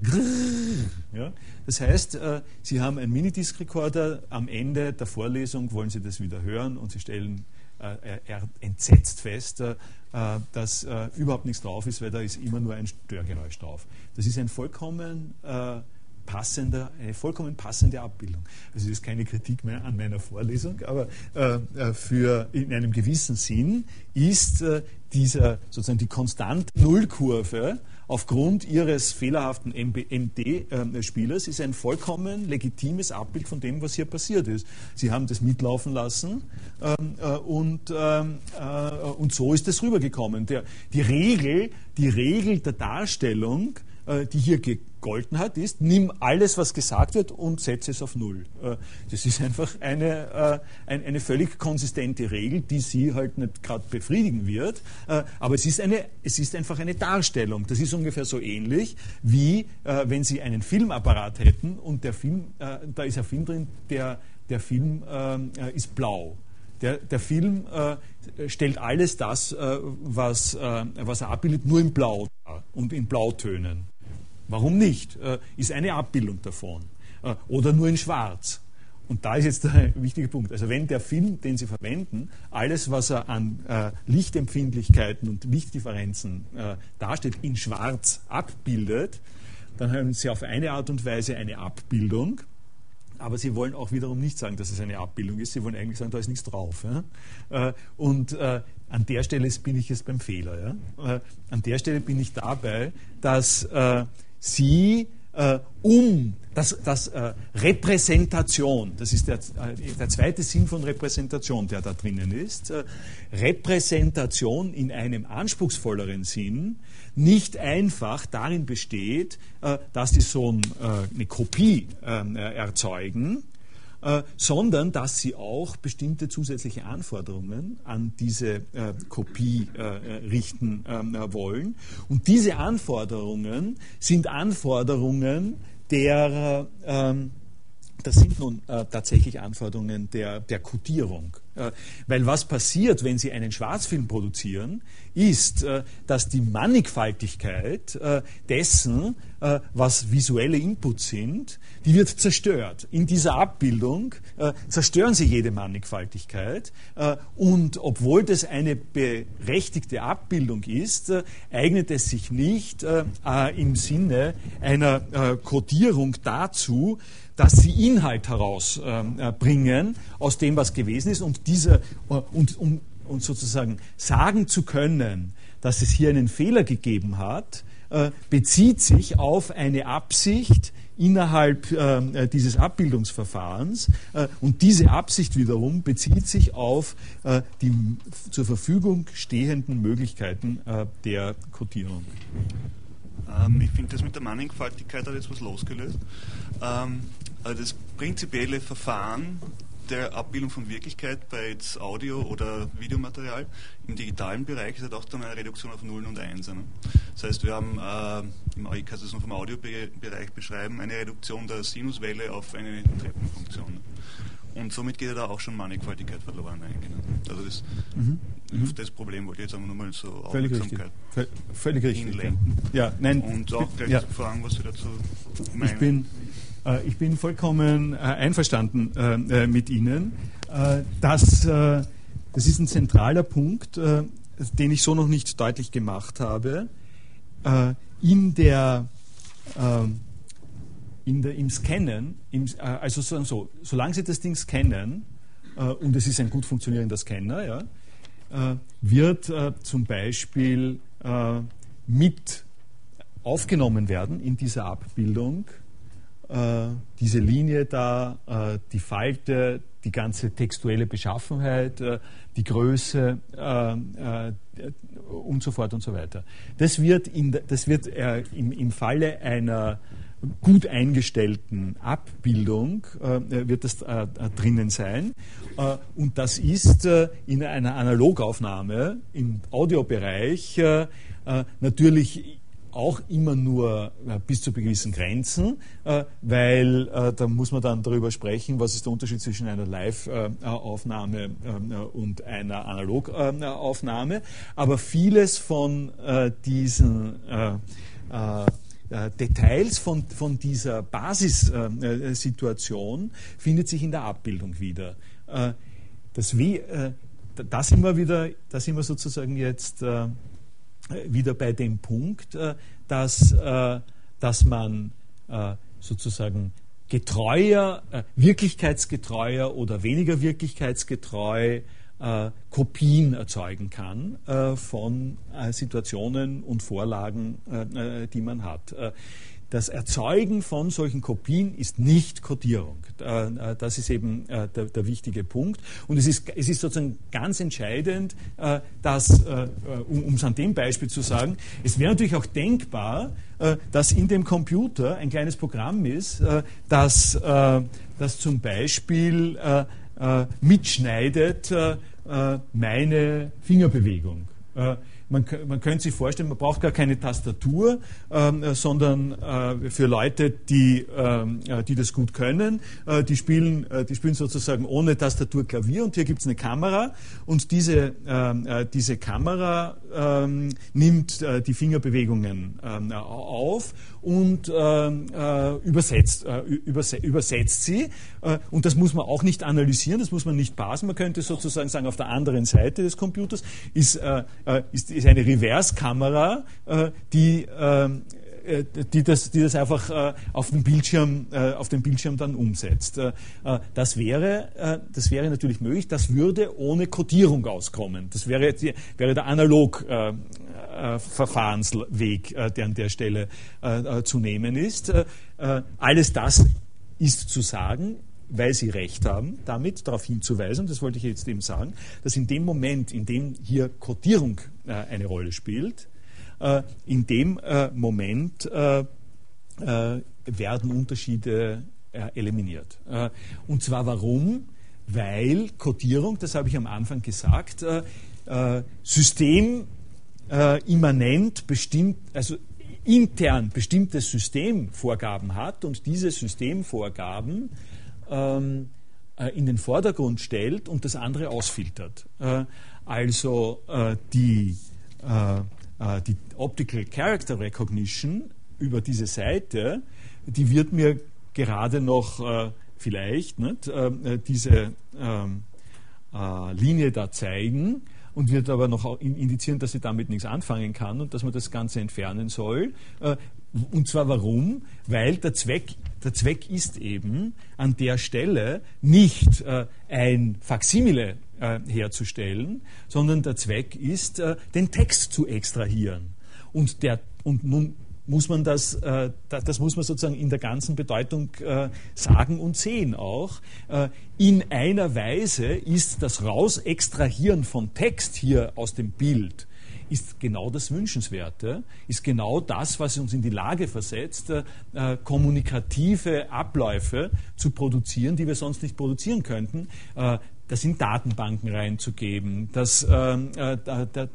ja? Das heißt, äh, Sie haben einen Minidisc-Recorder, am Ende der Vorlesung wollen Sie das wieder hören und Sie stellen äh, entsetzt fest, dass überhaupt nichts drauf ist, weil da ist immer nur ein Störgeräusch drauf. Das ist ein vollkommen passender, eine vollkommen passende Abbildung. Also das ist keine Kritik mehr an meiner Vorlesung, aber äh, äh für in einem gewissen Sinn ist äh, dieser sozusagen die konstante Nullkurve aufgrund ihres fehlerhaften MD-Spielers ist ein vollkommen legitimes Abbild von dem, was hier passiert ist. Sie haben das mitlaufen lassen ähm, äh, und, ähm, äh, und so ist es rübergekommen. Der, die, Regel, die Regel der Darstellung, äh, die hier gegolten hat, ist, nimm alles, was gesagt wird und setze es auf Null. Äh, das ist einfach eine, äh, eine völlig konsistente Regel, die Sie halt nicht gerade befriedigen wird, äh, aber es ist, eine, es ist einfach eine Darstellung. Das ist ungefähr so ähnlich, wie wenn Sie einen Filmapparat hätten und der Film, da ist ein Film drin, der, der Film ist blau. Der, der, Film äh, stellt alles das, äh, was, äh, was er abbildet, nur in Blau und in Blautönen. Warum nicht? Äh, ist eine Abbildung davon. Äh, oder nur in Schwarz. Und da ist jetzt der wichtige Punkt. Also wenn der Film, den Sie verwenden, alles, was er an äh, Lichtempfindlichkeiten und Lichtdifferenzen äh, darstellt, in Schwarz abbildet, dann haben Sie auf eine Art und Weise eine Abbildung. Aber Sie wollen auch wiederum nicht sagen, dass es eine Abbildung ist. Sie wollen eigentlich sagen, da ist nichts drauf. Ja? Äh, und äh, an der Stelle bin ich jetzt beim Fehler. Ja? an der Stelle bin ich dabei, dass sie äh, um das, das äh, Repräsentation, das ist der, äh, der zweite Sinn von Repräsentation, der da drinnen ist, äh, Repräsentation in einem anspruchsvolleren Sinn nicht einfach darin besteht, äh, dass die so ein, eine Kopie ähm, erzeugen, äh, sondern dass sie auch bestimmte zusätzliche Anforderungen an diese äh, Kopie äh, richten ähm, wollen. Und diese Anforderungen sind Anforderungen der ähm, das sind nun äh, tatsächlich Anforderungen der, der Codierung. Äh, weil was passiert, wenn Sie einen Schwarzfilm produzieren, ist, äh, dass die Mannigfaltigkeit äh, dessen, äh, was visuelle Inputs sind, die wird zerstört. In dieser Abbildung äh, zerstören Sie jede Mannigfaltigkeit und obwohl das eine berechtigte Abbildung ist, eignet es sich nicht im Sinne einer Codierung dazu, dass sie Inhalt herausbringen aus dem, was gewesen ist und diese und um und sozusagen sagen zu können, dass es hier einen Fehler gegeben hat, äh, bezieht sich auf eine Absicht innerhalb äh, dieses Abbildungsverfahrens äh, und diese Absicht wiederum bezieht sich auf äh, die zur Verfügung stehenden Möglichkeiten äh, der Codierung. Ähm, ich finde, das mit der Mannigfaltigkeit hat jetzt was losgelöst. Ähm, das prinzipielle Verfahren der Abbildung von Wirklichkeit bei jetzt Audio- oder Videomaterial. Im digitalen Bereich ist halt auch dann eine Reduktion auf Nullen und Einsen. Ne? Das heißt, wir haben, äh, ich kann es vom Audiobereich beschreiben, eine Reduktion der Sinuswelle auf eine Treppenfunktion. Und somit geht ja da auch schon Mannigfaltigkeit verloren eigentlich. Ne? Also das, mhm. mhm. das Problem wollte ich jetzt aber nur mal so Völlig Aufmerksamkeit richtig. Völlig richtig. Ja, nein. Und auch gleich ja. fragen, was Sie dazu meinen. Ich bin ich bin vollkommen äh, einverstanden äh, mit Ihnen. dass, das ist ein zentraler Punkt, den ich so noch nicht deutlich gemacht habe. in der, in der, im Scannen, im, also so, solange Sie das Ding scannen, und es ist ein gut funktionierender Scanner, ja, wird zum Beispiel mit aufgenommen werden in dieser Abbildung äh, diese Linie da, äh, die Falte, die ganze textuelle Beschaffenheit, äh, die Größe und so fort und so weiter. Das wird, in, das wird im, im Falle einer gut eingestellten Abbildung äh, wird das äh, drinnen sein. Äh, und das ist in einer Analogaufnahme im Audiobereich natürlich auch immer nur äh, bis zu gewissen Grenzen, äh, weil äh, da muss man dann darüber sprechen, was ist der Unterschied zwischen einer Live-Aufnahme und einer Analogaufnahme. Aber vieles von diesen Details von, von dieser Basissituation findet sich in der Abbildung wieder. Das, da sind wir wieder, da sind wir sozusagen jetzt wieder bei dem Punkt, äh, dass, äh, dass man äh, sozusagen getreuer, wirklichkeitsgetreuer oder weniger wirklichkeitsgetreu Kopien erzeugen kann von Situationen und Vorlagen, die man hat. Das Erzeugen von solchen Kopien ist nicht Codierung. Äh, äh, das ist eben äh, der, der wichtige Punkt. Und es ist, es ist sozusagen ganz entscheidend, dass, um es an dem Beispiel zu sagen, es wäre natürlich auch denkbar, dass in dem Computer ein kleines Programm ist, das, das zum Beispiel mitschneidet meine Fingerbewegung. Man, man, könnte sich vorstellen, man braucht gar keine Tastatur, ähm, sondern äh, für Leute, die, ähm, äh, die das gut können, äh, die, spielen, äh, die spielen sozusagen ohne Tastatur Klavier und hier gibt es eine Kamera. Und diese, ähm, äh, diese Kamera ähm, nimmt äh, die Fingerbewegungen auf und übersetzt, überse übersetzt sie und das muss man auch nicht analysieren, das muss man nicht parsen, man könnte sozusagen sagen, auf der anderen Seite des Computers ist, ist ist eine Reverse-Kamera, äh, die ähm, äh, die das, die das einfach äh, auf, dem Bildschirm, äh, auf dem Bildschirm dann umsetzt. Äh, äh, das, wäre, das wäre natürlich möglich, das würde ohne Codierung auskommen. Das wäre, wäre der Analog-Verfahrensweg, der an der Stelle zu nehmen ist. alles das ist zu sagen, weil Sie recht haben, damit darauf hinzuweisen, das wollte ich jetzt eben sagen, dass in dem Moment, in dem hier Codierung äh, eine Rolle spielt, äh, in dem äh, Moment äh, äh, werden Unterschiede eliminiert. und zwar warum? Weil Codierung, das habe ich am Anfang gesagt, systemimmanent bestimmt, also intern bestimmte Systemvorgaben hat und diese Systemvorgaben ähm, äh, in den Vordergrund stellt und das andere ausfiltert. Äh, also äh, die, äh, äh, die Optical Character Recognition über diese Seite, die wird mir gerade noch äh, vielleicht nicht, diese ähm, Linie da zeigen und wird aber noch indizieren, dass sie damit nichts anfangen kann und dass man das Ganze entfernen soll. Äh, und zwar warum? Weil der Zweck, der Zweck ist eben an der Stelle nicht äh, ein Faksimile äh, herzustellen, sondern der Zweck ist, den Text zu extrahieren. Und, der, und nun muss man das, äh, das muss man sozusagen in der ganzen Bedeutung äh, sagen und sehen auch. Äh, in einer Weise ist das Rausextrahieren von Text hier aus dem Bild ist genau das Wünschenswerte, ist genau das, was uns in die Lage versetzt, kommunikative Abläufe zu produzieren, die wir sonst nicht produzieren könnten. Das in Datenbanken reinzugeben, das ähm, äh,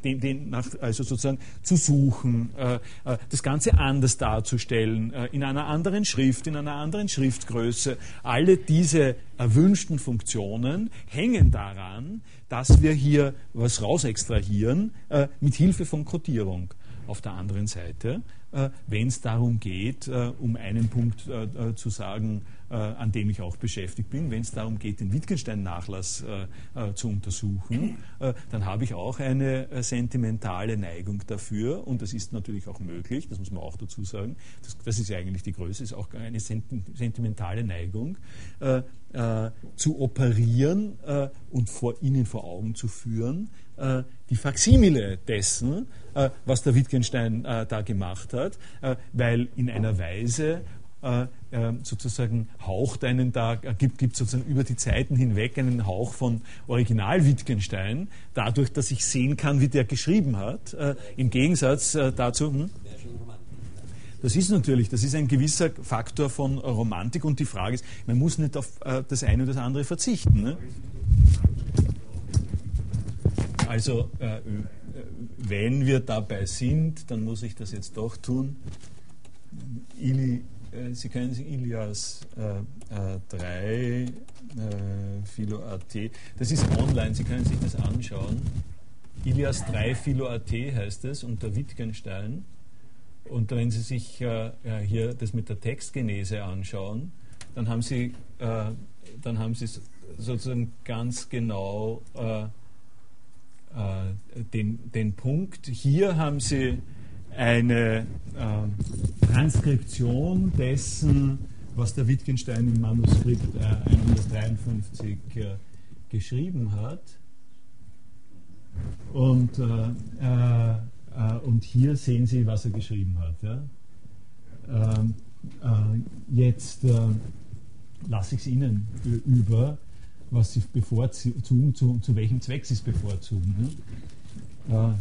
den, den nach, also sozusagen zu suchen, äh, äh, das Ganze anders darzustellen, äh, in einer anderen Schrift, in einer anderen Schriftgröße. Alle diese erwünschten Funktionen hängen daran, dass wir hier was rausextrahieren äh, mit Hilfe von Codierung. Auf der anderen Seite, äh, wenn es darum geht, um einen Punkt zu sagen, äh, an dem ich auch beschäftigt bin. Wenn es darum geht, den Wittgenstein-Nachlass äh, äh, zu untersuchen, dann habe ich auch eine sentimentale Neigung dafür und das ist natürlich auch möglich, das muss man auch dazu sagen. Das, das ist ja eigentlich die Größe, ist auch eine sentimentale Neigung, zu operieren und vor Ihnen vor Augen zu führen, die Faksimile dessen, was der Wittgenstein da gemacht hat, weil in einer Weise, äh, äh, sozusagen haucht einen da, äh, gibt, gibt sozusagen über die Zeiten hinweg einen Hauch von Original Wittgenstein, dadurch, dass ich sehen kann, wie der geschrieben hat. Äh, Im Gegensatz äh, dazu. Hm? Das ist natürlich, das ist ein gewisser Faktor von Romantik und die Frage ist, man muss nicht auf äh, das eine oder das andere verzichten. Ne? Also, wenn wir dabei sind, dann muss ich das jetzt doch tun. Ili äh, Sie können Ilias äh, äh, 3, äh, Philo.at, das ist online, Sie können sich das anschauen. Ilias 3 Philo.at heißt es unter Wittgenstein. Und wenn Sie sich äh, hier das mit der Textgenese anschauen, dann haben Sie, äh, dann haben Sie sozusagen ganz genau äh, den, den Punkt. Hier haben Sie eine äh, Transkription dessen, was der Wittgenstein im Manuskript äh, 153 äh, geschrieben hat. Und, äh, äh, äh, und hier sehen Sie, was er geschrieben hat. Ja? Ähm, jetzt lasse ich es Ihnen über, was Sie bevorzugen, zu, zu welchem Zweck Sie es bevorzugen. Ne?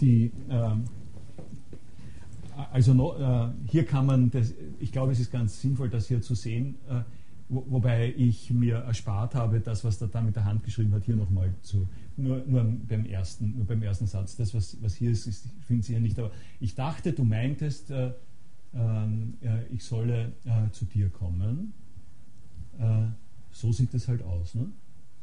Die, äh, also no, äh, hier kann man, das, ich glaube, es ist ganz sinnvoll, das hier zu sehen, äh, wo, wobei ich mir erspart habe, das, was er da mit der Hand geschrieben hat, hier nochmal zu, nur, nur, beim ersten, nur beim ersten Satz. Das, was, was hier ist, ist finden Sie ja nicht, aber ich dachte, du meintest, äh, ähm, ich solle äh, zu dir kommen. Äh, so sieht es halt aus. Ne?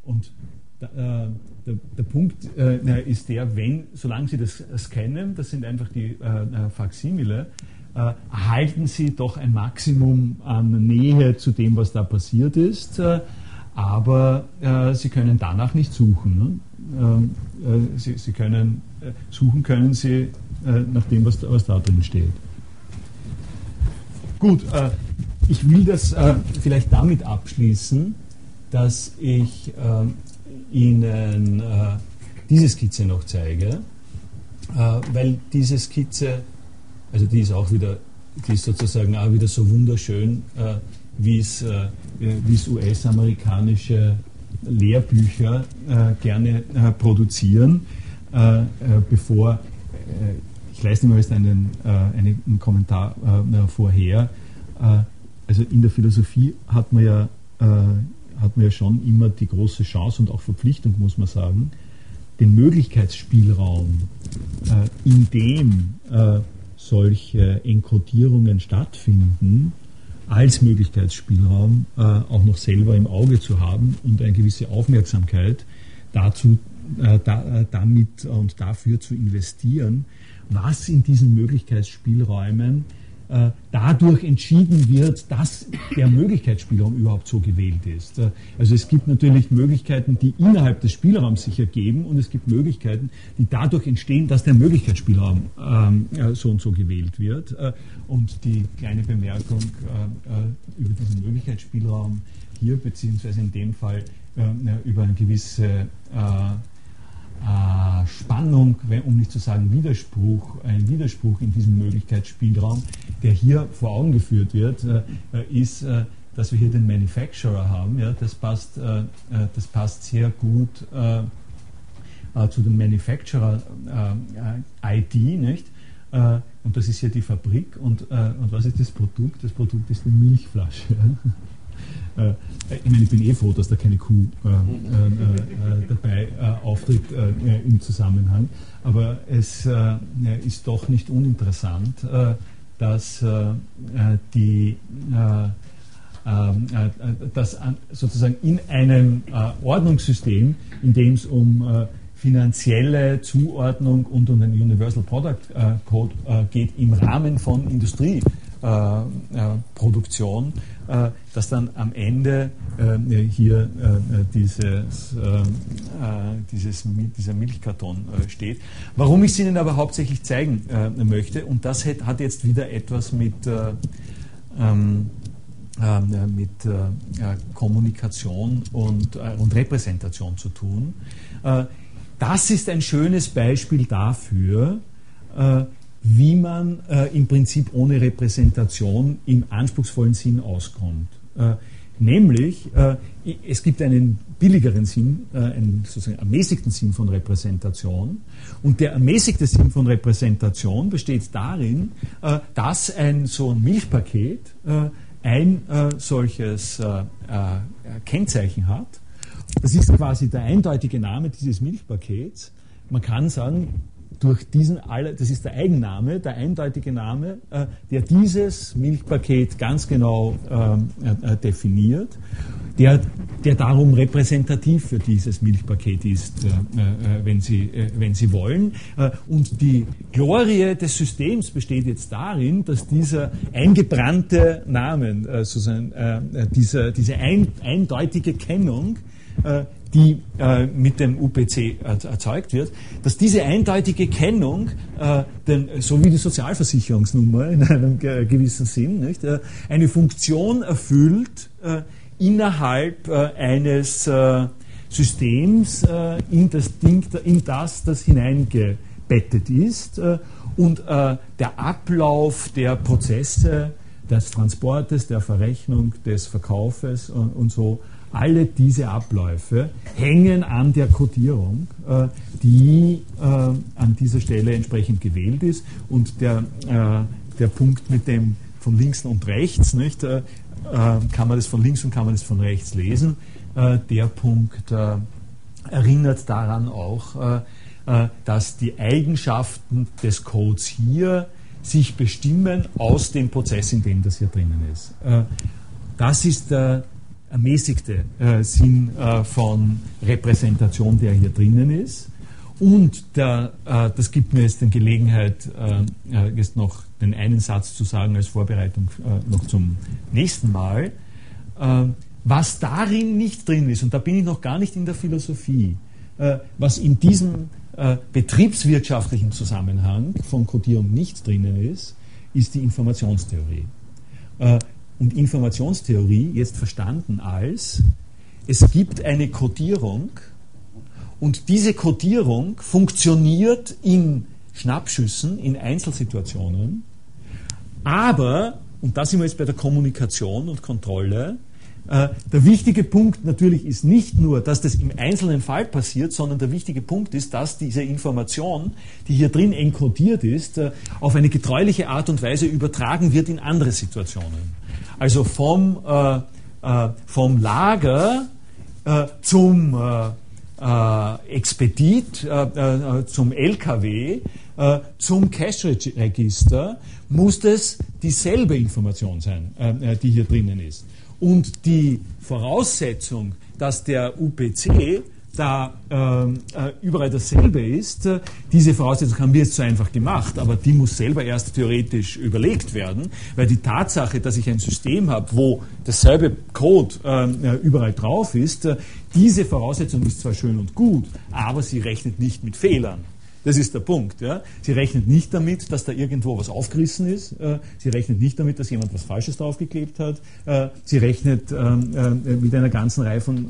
Und der, äh, der, der, Punkt äh, ist der, wenn, solange Sie das scannen, das sind einfach die äh, äh Faksimile, äh, erhalten Sie doch ein Maximum an Nähe zu dem, was da passiert ist, äh, aber Sie können danach nicht suchen. Ne? Ähm, Sie, Sie, können, suchen können Sie nach dem, was, was da drin steht. Gut, ich will das vielleicht damit abschließen, dass ich äh, Ihnen äh, diese Skizze noch zeige, äh, weil diese Skizze, also die ist auch wieder, die ist sozusagen auch wieder so wunderschön, äh, wie es äh, US-amerikanische Lehrbücher äh, gerne produzieren. äh, bevor, ich leiste mal jetzt einen, einen Kommentar vorher, also in der Philosophie hat man ja hat man ja schon immer die große Chance und auch Verpflichtung, muss man sagen, den Möglichkeitsspielraum, äh, in dem äh, solche Enkodierungen stattfinden, als Möglichkeitsspielraum äh, auch noch selber im Auge zu haben und eine gewisse Aufmerksamkeit dazu, äh, da, äh, damit und dafür zu investieren, was in diesen Möglichkeitsspielräumen äh, dadurch entschieden wird, dass der Möglichkeitsspielraum überhaupt so gewählt ist. Äh, also es gibt natürlich Möglichkeiten, die innerhalb des Spielraums sich ergeben und es gibt Möglichkeiten, die dadurch entstehen, dass der Möglichkeitsspielraum ähm, so und so gewählt wird. Äh, und die kleine Bemerkung über diesen Möglichkeitsspielraum hier, beziehungsweise in dem Fall über eine gewisse Spannung, um nicht zu sagen Widerspruch, ein Widerspruch in diesem Möglichkeitsspielraum, der hier vor Augen geführt wird, äh, ist, äh, dass wir hier den Manufacturer haben. Ja, das, passt, das passt sehr gut zu dem Manufacturer-ID, nicht? und das ist hier die Fabrik. Und, und was ist das Produkt? Das Produkt ist eine Milchflasche. Äh, ich meine, ich bin eh froh, dass da keine Kuh äh, äh, dabei auftritt im Zusammenhang, aber es ist doch nicht uninteressant, dass die dass sozusagen in einem Ordnungssystem, in dem es um finanzielle Zuordnung und um den Universal Product Code geht im Rahmen von Industrieproduktion, äh, dass dann am Ende äh, hier äh, dieses, dieses, dieser Milchkarton steht. Warum ich es Ihnen aber hauptsächlich zeigen möchte, und das hat jetzt wieder etwas mit, ähm, mit Kommunikation und, und Repräsentation zu tun. Das ist ein schönes Beispiel dafür, wie man äh, im Prinzip ohne Repräsentation im anspruchsvollen Sinn auskommt. Äh, nämlich, äh, es gibt einen billigeren Sinn, äh, einen sozusagen ermäßigten Sinn von Repräsentation. Und der ermäßigte Sinn von Repräsentation besteht darin, äh, dass ein so ein Milchpaket ein solches Kennzeichen hat. Das ist quasi der eindeutige Name dieses Milchpakets. Man kann sagen, durch diesen, das ist der Eigenname, der eindeutige Name, äh, der dieses Milchpaket ganz genau ähm, äh, definiert, der, der darum repräsentativ für dieses Milchpaket ist, äh, wenn, Sie, wenn Sie wollen. und die Glorie des Systems besteht jetzt darin, dass dieser eingebrannte Name, sozusagen, dieser, diese ein, eindeutige Kennung, die äh, mit dem UPC erzeugt wird, dass diese eindeutige Kennung, äh, denn, so wie die Sozialversicherungsnummer in einem gewissen Sinn, nicht, äh, eine Funktion erfüllt äh, innerhalb äh, eines äh, Systems, in das Ding, in das das hineingebettet ist und der Ablauf der Prozesse des Transportes, der Verrechnung, des Verkaufes und, und so alle diese Abläufe hängen an der Codierung, äh, die äh, an dieser Stelle entsprechend gewählt ist. Und der, äh, der Punkt mit dem von links und rechts, nicht, kann man das von links und kann man das von rechts lesen. Der Punkt erinnert daran auch, dass die Eigenschaften des Codes hier sich bestimmen aus dem Prozess, in dem das hier drinnen ist. das ist der ermäßigte äh, Sinn äh, von Repräsentation, der hier drinnen ist. Und der, äh, das gibt mir jetzt die Gelegenheit, äh, äh, jetzt noch den einen Satz zu sagen als Vorbereitung äh, noch zum nächsten Mal. was darin nicht drin ist, und da bin ich noch gar nicht in der Philosophie, was in diesem betriebswirtschaftlichen Zusammenhang von Codierung nicht drinnen ist, ist die Informationstheorie. Und Informationstheorie jetzt verstanden als, es gibt eine Codierung und diese Codierung funktioniert in Schnappschüssen, in Einzelsituationen, aber, und da sind wir jetzt bei der Kommunikation und Kontrolle, äh, der wichtige Punkt natürlich ist nicht nur, dass das im einzelnen Fall passiert, sondern der wichtige Punkt ist, dass diese Information, die hier drin enkodiert ist, äh, auf eine getreuliche Art und Weise übertragen wird in andere Situationen. Also vom, äh, äh, vom Lager äh, zum Expedit, zum LKW, zum Cash-Register, muss das dieselbe Information sein, die hier drinnen ist. Und die Voraussetzung, dass der UPC da ähm, äh, überall dasselbe ist, diese Voraussetzung haben wir jetzt so einfach gemacht, aber die muss selber erst theoretisch überlegt werden, weil die Tatsache, dass ich ein System habe, wo dasselbe Code ähm, äh, überall drauf ist, äh, diese Voraussetzung ist zwar schön und gut, aber sie rechnet nicht mit Fehlern. Das ist der Punkt. Ja. Sie rechnet nicht damit, dass da irgendwo was aufgerissen ist. Äh, sie rechnet nicht damit, dass jemand was Falsches draufgeklebt hat. Äh, sie rechnet ähm, äh, mit einer ganzen Reihe von,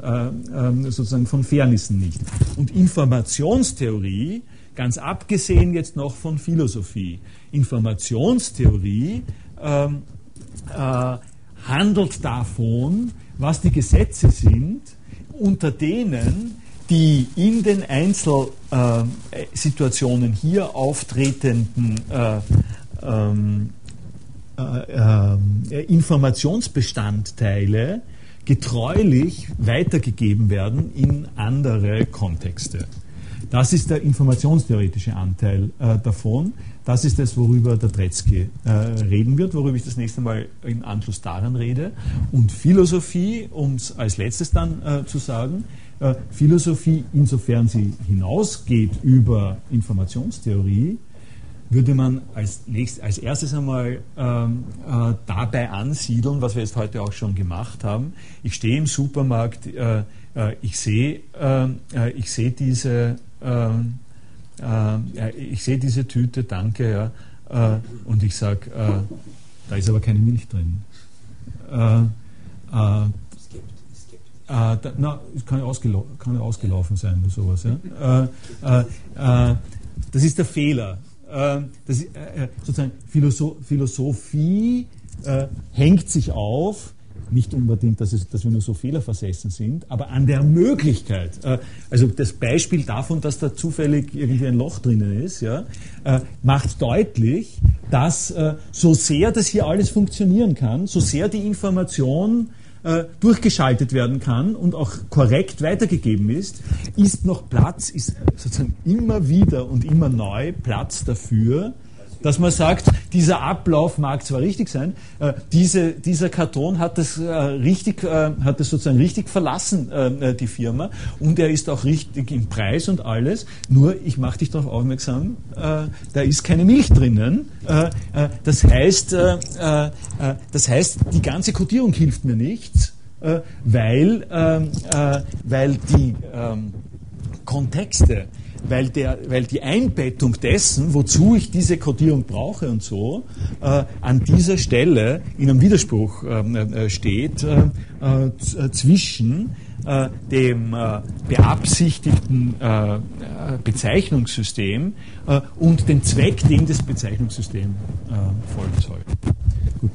ähm, sozusagen von Fairnissen nicht. Und Informationstheorie, ganz abgesehen jetzt noch von Philosophie, Informationstheorie ähm, äh, handelt davon, was die Gesetze sind, unter denen die in den Einzelsituationen hier auftretenden äh, ähm, äh, äh, Informationsbestandteile getreulich weitergegeben werden in andere Kontexte. Das ist der informationstheoretische Anteil äh, davon. Das ist das, worüber der Tretzky äh, reden wird, worüber ich das nächste Mal im Anschluss daran rede. Und Philosophie, um es als letztes dann äh, zu sagen, äh, Philosophie, insofern sie hinausgeht über Informationstheorie, würde man als, nächst, als erstes einmal ähm, äh, dabei ansiedeln, was wir jetzt heute auch schon gemacht haben. Ich stehe im Supermarkt, äh, äh, ich sehe ähm, äh, ich seh diese, ähm, äh, ich sehe diese Tüte, danke, ja, und ich sage, da ist aber keine Milch drin. Äh, da, na, kann ja, ausgelau kann ja ausgelaufen sein oder sowas. Ja? Äh, äh, das ist der Fehler. Das ist, sozusagen Philosoph Philosophie hängt sich auf nicht unbedingt, dass, es, dass, wir nur so fehlerversessen sind, aber an der Möglichkeit. also das Beispiel davon, dass da zufällig irgendwie ein Loch drinnen ist, ja, macht deutlich, dass so sehr das hier alles funktionieren kann, so sehr die Information äh, durchgeschaltet werden kann und auch korrekt weitergegeben ist, ist noch Platz, ist sozusagen immer wieder und immer neu Platz dafür, dass man sagt, dieser Ablauf mag zwar richtig sein, äh, diese, dieser Karton hat das, äh, richtig, äh, hat das sozusagen richtig verlassen, äh, äh, die Firma, und er ist auch richtig im Preis und alles, nur ich mache dich darauf aufmerksam, äh, da ist keine Milch drinnen. das, heißt, das heißt, die ganze Kodierung hilft mir nichts, weil, ähm, weil die ähm, Kontexte, weil, der, weil die Einbettung dessen, wozu ich diese Kodierung brauche und so, äh, an dieser Stelle in einem Widerspruch ähm, äh, äh, steht äh, äh zwischen äh, dem beabsichtigten Bezeichnungssystem und dem Zweck, dem das Bezeichnungssystem folgen soll. Gut.